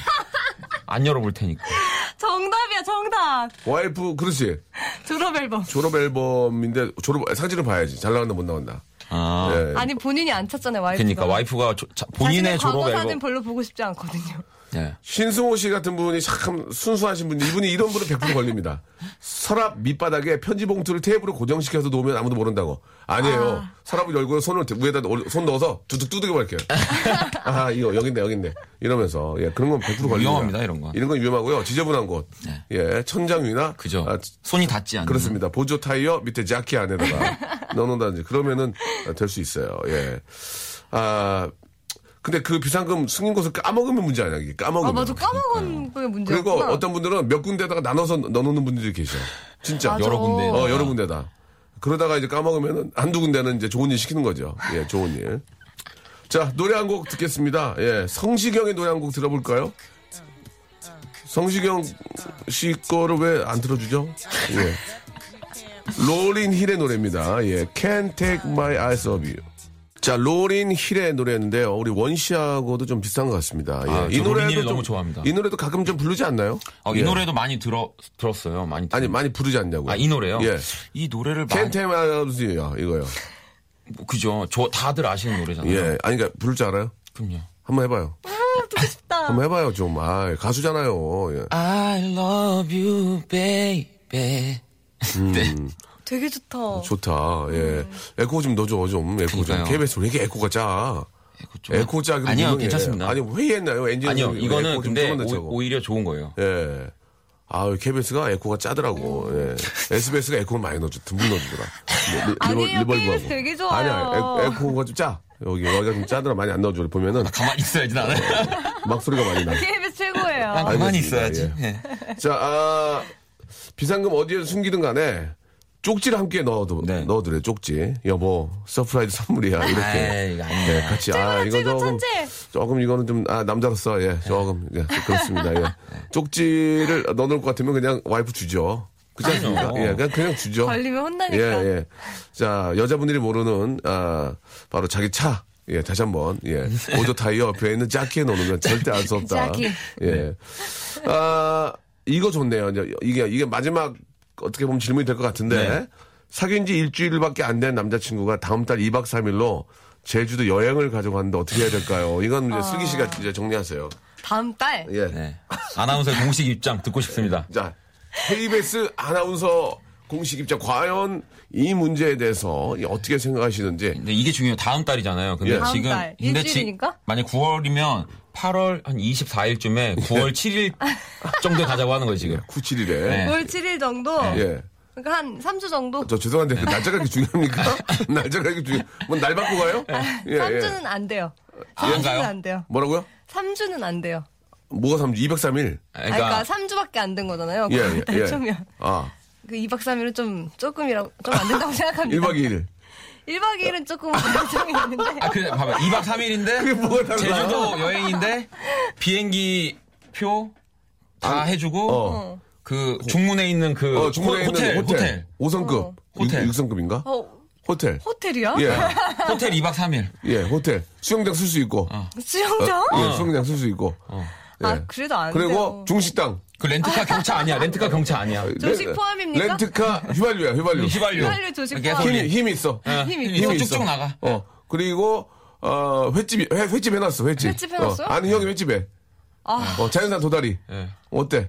Speaker 4: 안 열어볼 테니까.
Speaker 3: 정답이야, 정답.
Speaker 1: 와이프, 그렇지.
Speaker 3: 졸업 앨범.
Speaker 1: 졸업 앨범인데, 졸업, 사진을 봐야지. 잘 나간다, 못 나간다.
Speaker 4: 아.
Speaker 1: 예.
Speaker 3: 아니, 본인이 안 찾잖아요, 와이프가.
Speaker 4: 그러니까 와이프가 조- 자- 본인의
Speaker 3: 자신의
Speaker 4: 졸업
Speaker 3: 과거
Speaker 4: 앨범.
Speaker 3: 사진 별로 보고 싶지 않거든요.
Speaker 4: 예.
Speaker 1: 신승호 씨 같은 분이 참 순수하신 분이 이분이 이런 분은 100% 걸립니다. 서랍 밑바닥에 편지 봉투를 테이프로 고정시켜서 놓으면 아무도 모른다고. 아니에요. 서랍을 열고 손을 위에다 넣- 손 넣어서 두둑 두둑이 버릴게요. [laughs] 아 이거 여기 있네 이러면서 예 그런 건 100% 걸립니다.
Speaker 4: 위험합니다, 이런 건.
Speaker 1: 이런 건 위험하고요. 지저분한 곳.
Speaker 4: 네.
Speaker 1: 예 천장 위나
Speaker 4: 그죠.
Speaker 1: 아,
Speaker 4: 손이 닿지 않는.
Speaker 1: 그렇습니다. 보조 타이어 밑에 자키 안에다가 [laughs] 넣어놓는다든지 그러면은 될 수 있어요. 예. 아 근데 그 비상금 승인 곳을 까먹으면 문제 아니야 이게 까먹으면.
Speaker 3: 아, 맞아. 까먹은 게 문제였구나.
Speaker 1: 그리고 어떤 분들은 몇 군데다가 나눠서 넣어놓는 분들이 계셔. 진짜.
Speaker 3: 맞아.
Speaker 4: 여러 군데.
Speaker 1: 어, 여러 군데다. 그러다가 이제 까먹으면은 한두 군데는 이제 좋은 일 시키는 거죠. 예, 좋은 일. 자, 노래 한 곡 듣겠습니다. 예, 성시경의 노래 한 곡 들어볼까요? 성시경 씨 거를 왜 안 들어주죠? 예. 로린 힐의 노래입니다. 예, Can't Take My Eyes Off You. 자, 로린 힐의 노래인데요. 우리 원 씨하고도 좀 비슷한 것 같습니다. 예.
Speaker 4: 아, 저 로린 힐 너무 좋아합니다.
Speaker 1: 이 노래도 가끔 좀 부르지 않나요?
Speaker 4: 어, 이
Speaker 1: 예.
Speaker 4: 노래도 많이 들어 들었어요. 많이.
Speaker 1: 아니
Speaker 4: 들었-
Speaker 1: 많이 부르지 않냐고요?
Speaker 4: 아, 이 노래요?
Speaker 1: 예.
Speaker 4: 이 노래를 많이
Speaker 1: You 이거요.
Speaker 4: 뭐, 그죠. 저 다들 아시는 노래잖아요.
Speaker 1: 예, 아니 그러니까 부를 줄 알아요?
Speaker 4: 그럼요.
Speaker 1: 한번 해봐요.
Speaker 3: 싶다. [laughs]
Speaker 1: 한번 해봐요 좀. 아, 가수잖아요. 예.
Speaker 4: I love you, baby. [laughs] 네.
Speaker 3: 되게 좋다.
Speaker 1: 좋다. 예. 에코 좀 넣어줘 좀. 에코 좀.
Speaker 4: 그러니까요.
Speaker 1: KBS 왜 이렇게 에코가 짜?
Speaker 4: 에코 좀-
Speaker 1: 에코 짜기
Speaker 4: 아니요, 괜찮습니다.
Speaker 1: 아니 회의했나요? 엔진
Speaker 4: 아니요, 이거는 근데 오. 오히려 좋은 거예요.
Speaker 1: 예. 아, KBS가 에코가 짜더라고. 예. [laughs] SBS가 에코를 많이 넣어줘. 듬뿍 넣어주더라. 리- 리-
Speaker 3: 아니에요. KBS 되게 좋아요.
Speaker 1: 아니야, 에, 에코가 좀 짜. 여기, 여기가 좀 짜더라. 많이 안 넣어줘. 보면은
Speaker 4: 가만히 있어야지 나는.
Speaker 1: 막 소리가 많이 나.
Speaker 3: KBS 최고예요.
Speaker 4: 난 가만히
Speaker 1: 알겠습니다.
Speaker 4: 있어야지.
Speaker 1: 예.
Speaker 4: 예.
Speaker 1: 자, 아, 비상금 어디에 숨기든 간에 쪽지를 함께 넣어도,
Speaker 4: 네.
Speaker 1: 넣어드려요, 쪽지. 여보, surprise 선물이야. 이렇게.
Speaker 4: 이거 아니에요.
Speaker 1: 네, 같이. 아, 이거 조금.
Speaker 3: 천재.
Speaker 1: 조금 이거는 좀, 아, 남자로서, 예, 조금, 예, 그렇습니다. 예. 쪽지를 넣어놓을 것 같으면 그냥 와이프 주죠. 그렇지 않습니까? 예, 그냥, 그냥 주죠.
Speaker 3: 걸리면 혼나니까.
Speaker 1: 예, 예. 자, 여자분들이 모르는, 아, 바로 자기 차. 예, 다시 한 번, 예. 보조 타이어 옆에 있는 자키에 넣는 건 절대 알수 없다.
Speaker 3: 자키.
Speaker 1: 예. 아, 이거 좋네요. 이제 이게, 이게 마지막 어떻게 보면 질문이 될 것 같은데,
Speaker 4: 네.
Speaker 1: 사귄 지 일주일밖에 안 된 남자친구가 다음 달 2박 3일로 제주도 여행을 가져가는데 어떻게 해야 될까요? 이건 이제 슬기 씨가 이제 정리하세요.
Speaker 3: 다음 달.
Speaker 1: 예.
Speaker 4: 네. 아나운서의 공식 입장 듣고 싶습니다.
Speaker 1: 자, KBS 아나운서 공식 입장 과연 이 문제에 대해서 어떻게 생각하시는지
Speaker 4: 근데 이게 중요해요. 다음 달이잖아요. 근데
Speaker 1: 예.
Speaker 3: 다음
Speaker 4: 지금
Speaker 3: 달.
Speaker 4: 근데 지-
Speaker 3: 일주일이니까?
Speaker 4: 만약 9월이면 8월 한 24일쯤에 9월 7일 정도에 가자고 하는 거예요, 지금.
Speaker 1: 97일에
Speaker 4: 네.
Speaker 3: 5월 7일 정도.
Speaker 1: 예.
Speaker 3: 그러니까 한 3주 정도.
Speaker 1: 저 죄송한데 그 날짜가 그렇게 중요합니까? [laughs] 날짜가 그렇게 중요. 뭐날 바꾸고 가요? 예,
Speaker 3: 3주는 안 돼요.
Speaker 4: 안
Speaker 3: 3주는
Speaker 4: 가요?
Speaker 3: 안 돼요.
Speaker 1: 뭐라고요?
Speaker 3: 3주는 안 돼요.
Speaker 1: 뭐가 3주? 203일.
Speaker 3: 아, 그러니까,
Speaker 4: 그러니까
Speaker 3: 3주밖에 안 된 거잖아요.
Speaker 1: 예, 예,
Speaker 3: 달
Speaker 1: 예. [laughs]
Speaker 3: 초면.
Speaker 1: 아,
Speaker 3: 그 2박 3일은 좀 조금이라고 좀 안 된다고 [laughs] 생각합니다.
Speaker 1: 1박 2일.
Speaker 3: 1박 2일은 조금 걱정이 있는데.
Speaker 4: 아, 그 봐봐. 2박 3일인데
Speaker 1: 그게 뭐가 달라?
Speaker 4: 제주도 여행인데 비행기 표 다 해주고
Speaker 1: 어.
Speaker 4: 그 중문에 있는 그
Speaker 1: 어, 중국에
Speaker 4: 호, 텔
Speaker 1: 있는 호텔.
Speaker 4: 호텔
Speaker 1: 5성급.
Speaker 3: 어.
Speaker 4: 호텔.
Speaker 1: 6, 성급인가
Speaker 3: 어,
Speaker 1: 호텔.
Speaker 3: 호텔이야?
Speaker 1: 예.
Speaker 4: 호텔 2박 3일.
Speaker 1: 예, 호텔. 수영장 쓸 수 있고.
Speaker 3: 수영장?
Speaker 1: 예, 수영장 쓸 수 있고. 예.
Speaker 3: 아, 그래도 안
Speaker 1: 그리고
Speaker 3: 돼요.
Speaker 1: 중식당.
Speaker 4: 그 렌트카 경차 아니야. 렌트카 경차 아니야.
Speaker 3: 조식
Speaker 1: 렌-
Speaker 3: 포함입니까?
Speaker 1: 렌트카 휘발유야, 휘발유.
Speaker 4: 휘발유.
Speaker 3: 휘발유 조식
Speaker 4: 계속
Speaker 3: 포함.
Speaker 1: 힘이, 힘이 있어.
Speaker 4: 어,
Speaker 3: 힘이
Speaker 4: 힘이
Speaker 3: 있어.
Speaker 4: 있어. 쭉쭉 나가.
Speaker 1: 어. 그리고, 어, 횟집, 회, 횟집 해놨어, 횟집.
Speaker 3: 횟집 해놨어요?
Speaker 1: 어, 아는 형이 횟집에.
Speaker 3: 아,
Speaker 1: 어, 자연산 도다리.
Speaker 4: 예.
Speaker 1: 어때?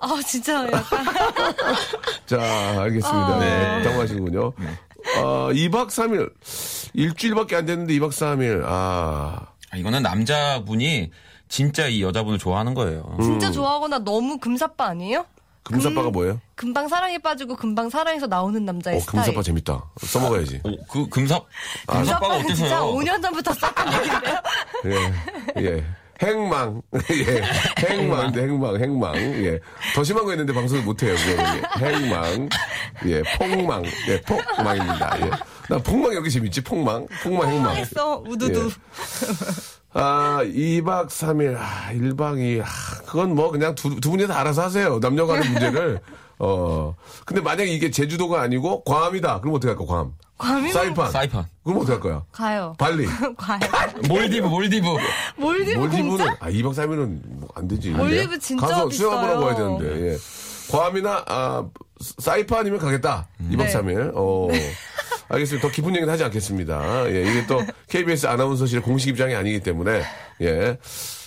Speaker 3: 아, 진짜 약간. [laughs]
Speaker 1: 자, 알겠습니다.
Speaker 3: 아.
Speaker 1: 네. 당황하시는군요. 어, 2박 3일. 일주일밖에 안 됐는데 2박 3일. 아.
Speaker 4: 아, 이거는 남자분이 진짜 이 여자분을 좋아하는 거예요.
Speaker 3: 진짜 좋아하거나 너무 금사빠 아니에요?
Speaker 1: 금사빠가 뭐예요?
Speaker 3: 금방 사랑에 빠지고 금방 사랑해서 나오는 남자의
Speaker 1: 어,
Speaker 3: 스타일.
Speaker 1: 금사빠 재밌다. 써먹어야지.
Speaker 4: 오, 그 금사 금사빠가
Speaker 3: 금사빠는 진짜
Speaker 4: 어때서요?
Speaker 3: 5년 전부터 썼던 얘기인데요. [laughs]
Speaker 1: 예, 예. 행망. [laughs] 예. 행망인데, 행망, 행망. 예. 더 심한 거 있는데 방송을 못 해요. 예. 행망. 예. 폭망. 예. 폭망입니다. 예. 나 폭망 여기 재밌지? 폭망. 폭망, 행망.
Speaker 3: 망했어, 우두두. [laughs]
Speaker 1: 아, 2박 3일, 아, 1박 2일, 아, 그건 뭐 그냥 두, 두 분이 다 알아서 하세요. 남녀 간의 문제를. 어. 근데 만약에 이게 제주도가 아니고 괌이다. 그럼 어떻게 할까, 괌?
Speaker 3: 과미는
Speaker 1: 사이판.
Speaker 4: 사이판.
Speaker 1: 그럼 어떡할 거야?
Speaker 3: 가요.
Speaker 1: 발리. [laughs]
Speaker 3: 가요. [laughs]
Speaker 4: 몰디브, 몰디브.
Speaker 3: 몰디브
Speaker 1: 몰디브는
Speaker 3: 공짜?
Speaker 1: 아 2박 3일은 뭐 안 되지.
Speaker 3: 몰디브 진짜
Speaker 1: 가서 수영 한번 하고 와야
Speaker 3: 비싸요.
Speaker 1: 되는데. 예. 괌이나 아 사이판이면 가겠다. 2박
Speaker 3: 네.
Speaker 1: 3일. 어. 알겠습니다. 더 깊은 얘기는 하지 않겠습니다. 예, 이게 또 KBS 아나운서실의 공식 입장이 아니기 때문에 예.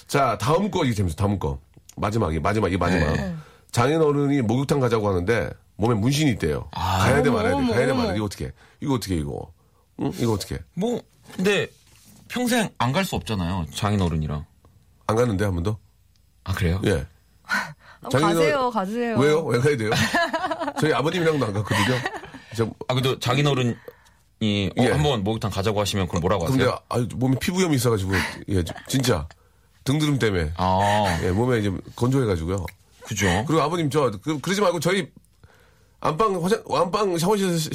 Speaker 1: 자, 다음 거 이게 재밌어. 다음 거. 마지막이 마지막 이 마지막.
Speaker 4: 네.
Speaker 1: 장인어른이 목욕탕 가자고 하는데 몸에 문신이 있대요. 가야 돼 말아야 돼. 가야 돼. 말아야 돼. 이거 어떻게? 해? 이거 어떻게 해, 이거? 응? 이거 어떻게? 해?
Speaker 4: 뭐, 근데 평생 안 갈 수 없잖아요. 장인어른이랑.
Speaker 1: 안 갔는데 한 번도?
Speaker 4: 아, 그래요?
Speaker 1: 예.
Speaker 3: 어,
Speaker 1: 장인어른-
Speaker 3: 가세요, 가세요.
Speaker 1: 왜요? 왜 가야 돼요? 저희 아버님이랑도 안 갔거든요. 저,
Speaker 4: 아, 근데 장인어른 이 어,
Speaker 1: 예.
Speaker 4: 한번 목욕탕 가자고 하시면 그럼 뭐라고 하세요?
Speaker 1: 근데 아, 몸에 피부염이 있어가지고 예, 진짜 등드름 때문에
Speaker 4: 아,
Speaker 1: 예, 몸에 이제 건조해가지고요.
Speaker 4: 그죠.
Speaker 1: 그리고 아버님 저 그, 러지 말고 저희 안방 화장 안방 샤워실에서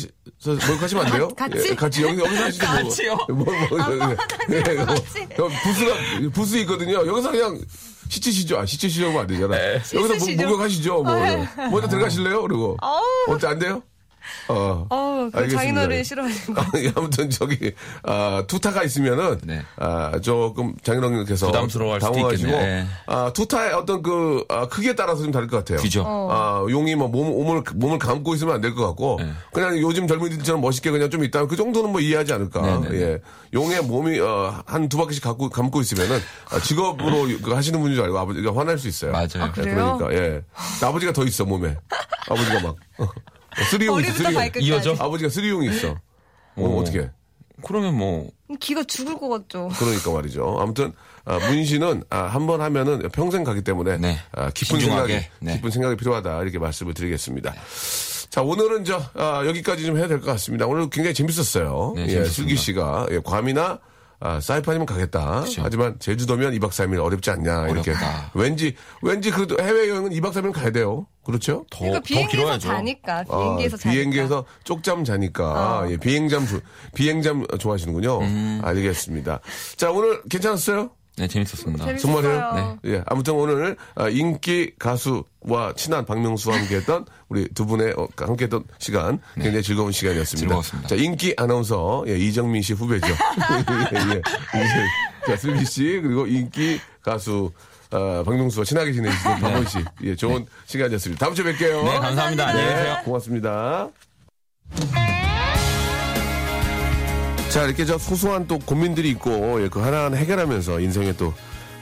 Speaker 1: 목욕하시면 안 돼요?
Speaker 3: 같이?
Speaker 1: 예, 같이 여기 여기서 [laughs] 하시죠. 뭐.
Speaker 4: 같이요?
Speaker 1: 뭐, 뭐, 뭐, 예, 뭐, 여- 부스가 부스 있거든요. 여기서 그냥 씻으시죠. 아, 씻으시려면 안 되잖아.
Speaker 4: 네.
Speaker 1: 여기서 목-
Speaker 3: 씻으시죠.
Speaker 1: 목욕하시죠. 뭐 먼저 들어가실래요? 그리고 어때 안 돼요? 어.
Speaker 3: 어, 그
Speaker 1: 알겠습니다.
Speaker 3: 장인어른이 싫어하시는 거.
Speaker 1: 아, 아무튼 저기 아, 투타가 있으면은
Speaker 4: 네.
Speaker 1: 아, 조금 장인어른께서
Speaker 4: 부담스러워할 수도
Speaker 1: 당황하시고
Speaker 4: 있겠네.
Speaker 1: 아, 투타의 어떤 그 아, 크기에 따라서 좀 다를 것 같아요.
Speaker 4: 그죠.
Speaker 1: 아, 용이 뭐 몸, 몸을 몸을 감고 있으면 안 될 것 같고
Speaker 4: 네.
Speaker 1: 그냥 요즘 젊은이들처럼 멋있게 그냥 좀 있다 그 정도는 뭐 이해하지 않을까.
Speaker 4: 네네네.
Speaker 1: 예. 용의 몸이 어, 한두 바퀴씩 감고 감고 있으면은 아, 직업으로 그 하시는 분인 줄 알고 아버지가 화날 수 있어요.
Speaker 4: 맞아요.
Speaker 3: 아, 그래요?
Speaker 1: 그러니까 예. 아버지가 더 있어 몸에. 아버지가 막 어, [laughs] 쓰리용 있어.
Speaker 3: 머리부터
Speaker 1: 쓰리용.
Speaker 3: 발끝까지.
Speaker 4: 이어져?
Speaker 1: 아버지가 쓰리용이 있어. 어,
Speaker 4: 오.
Speaker 1: 어떻게?
Speaker 4: 그러면 뭐,
Speaker 3: 기가 죽을 것 같죠.
Speaker 1: 그러니까 말이죠. 아무튼 아, 문신은 한번 하면은 평생 가기 때문에
Speaker 4: 네.
Speaker 1: 아, 깊은
Speaker 4: 신중하게,
Speaker 1: 생각이
Speaker 4: 네.
Speaker 1: 깊은 생각이 필요하다 이렇게 말씀을 드리겠습니다. 자 오늘은 저 아, 여기까지 좀 해야 될 것 같습니다. 오늘 굉장히 재밌었어요.
Speaker 4: 네,
Speaker 1: 예,
Speaker 4: 재밌었습니다.
Speaker 1: 슬기 씨가 예, 괌이나 아, 사이판이면 가겠다. 하지만 제주도면 2박 3일 어렵지 않냐 이렇게
Speaker 4: 어렵다.
Speaker 1: 왠지 왠지 그래도 해외 여행은 2박 3일 가야 돼요. 그렇죠?
Speaker 4: 더,
Speaker 3: 그러니까
Speaker 4: 더
Speaker 3: 비행기에서
Speaker 4: 길어야죠.
Speaker 3: 자니까. 비행기에서
Speaker 1: 아,
Speaker 3: 자니까.
Speaker 1: 비행기에서 쪽잠 자니까 예, 비행잠 조- 비행잠 좋아하시는군요.
Speaker 3: 음.
Speaker 1: 알겠습니다. 자 오늘 괜찮았어요?
Speaker 4: 네, 재밌었습니다.
Speaker 3: 재밌었어요.
Speaker 1: 정말요?
Speaker 4: 네.
Speaker 1: 예, 아무튼 오늘 아, 인기 가수와 친한 박명수와 함께했던 우리 두 분의 어, 함께했던 시간 굉장히 즐거운 시간이었습니다.
Speaker 4: 즐거웠습니다.
Speaker 1: 자 인기 아나운서 예, 이정민 씨 후배죠. [laughs] 예, 예. 이제, 자 슬기 씨 그리고 인기 가수 아, 박명수와 친하게 지내시는 박원 씨, 예, 좋은 시간이었습니다. 다음 주에 뵐게요.
Speaker 4: 네, 감사합니다. 안녕히 계세요.
Speaker 1: 고맙습니다. 자, 이렇게 저 소소한 또 고민들이 있고, 예, 그 하나하나 해결하면서 인생의 또,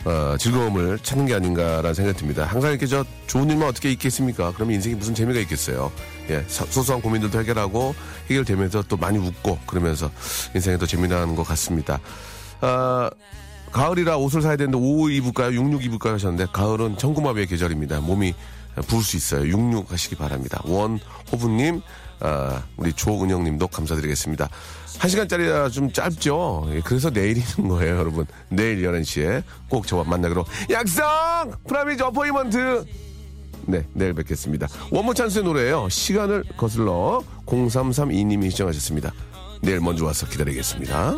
Speaker 1: 어, 즐거움을 찾는 게 아닌가라는 생각이 듭니다. 항상 이렇게 저 좋은 일만 어떻게 있겠습니까? 그러면 인생에 무슨 재미가 있겠어요. 예, 사- 소소한 고민들도 해결하고, 해결되면서 또 많이 웃고, 그러면서 인생이 더 재미나는 것 같습니다. 아, 가을이라 옷을 사야 되는데 55 입을까요? 66 입을까요? 하셨는데 가을은 천구마비의 계절입니다. 몸이 부을 수 있어요. 66 하시기 바랍니다. 원호부님, 아, 우리 조은영님도 감사드리겠습니다. 한 시간짜리라 좀 짧죠? 예, 그래서 내일 있는 거예요, 여러분. 내일 11시에 꼭 저와 만나기로 약속! 프라미즈 어포이먼트! 네, 내일 뵙겠습니다. 원모 찬스의 노래예요. 시간을 거슬러 0332님이 시청하셨습니다. 내일 먼저 와서 기다리겠습니다.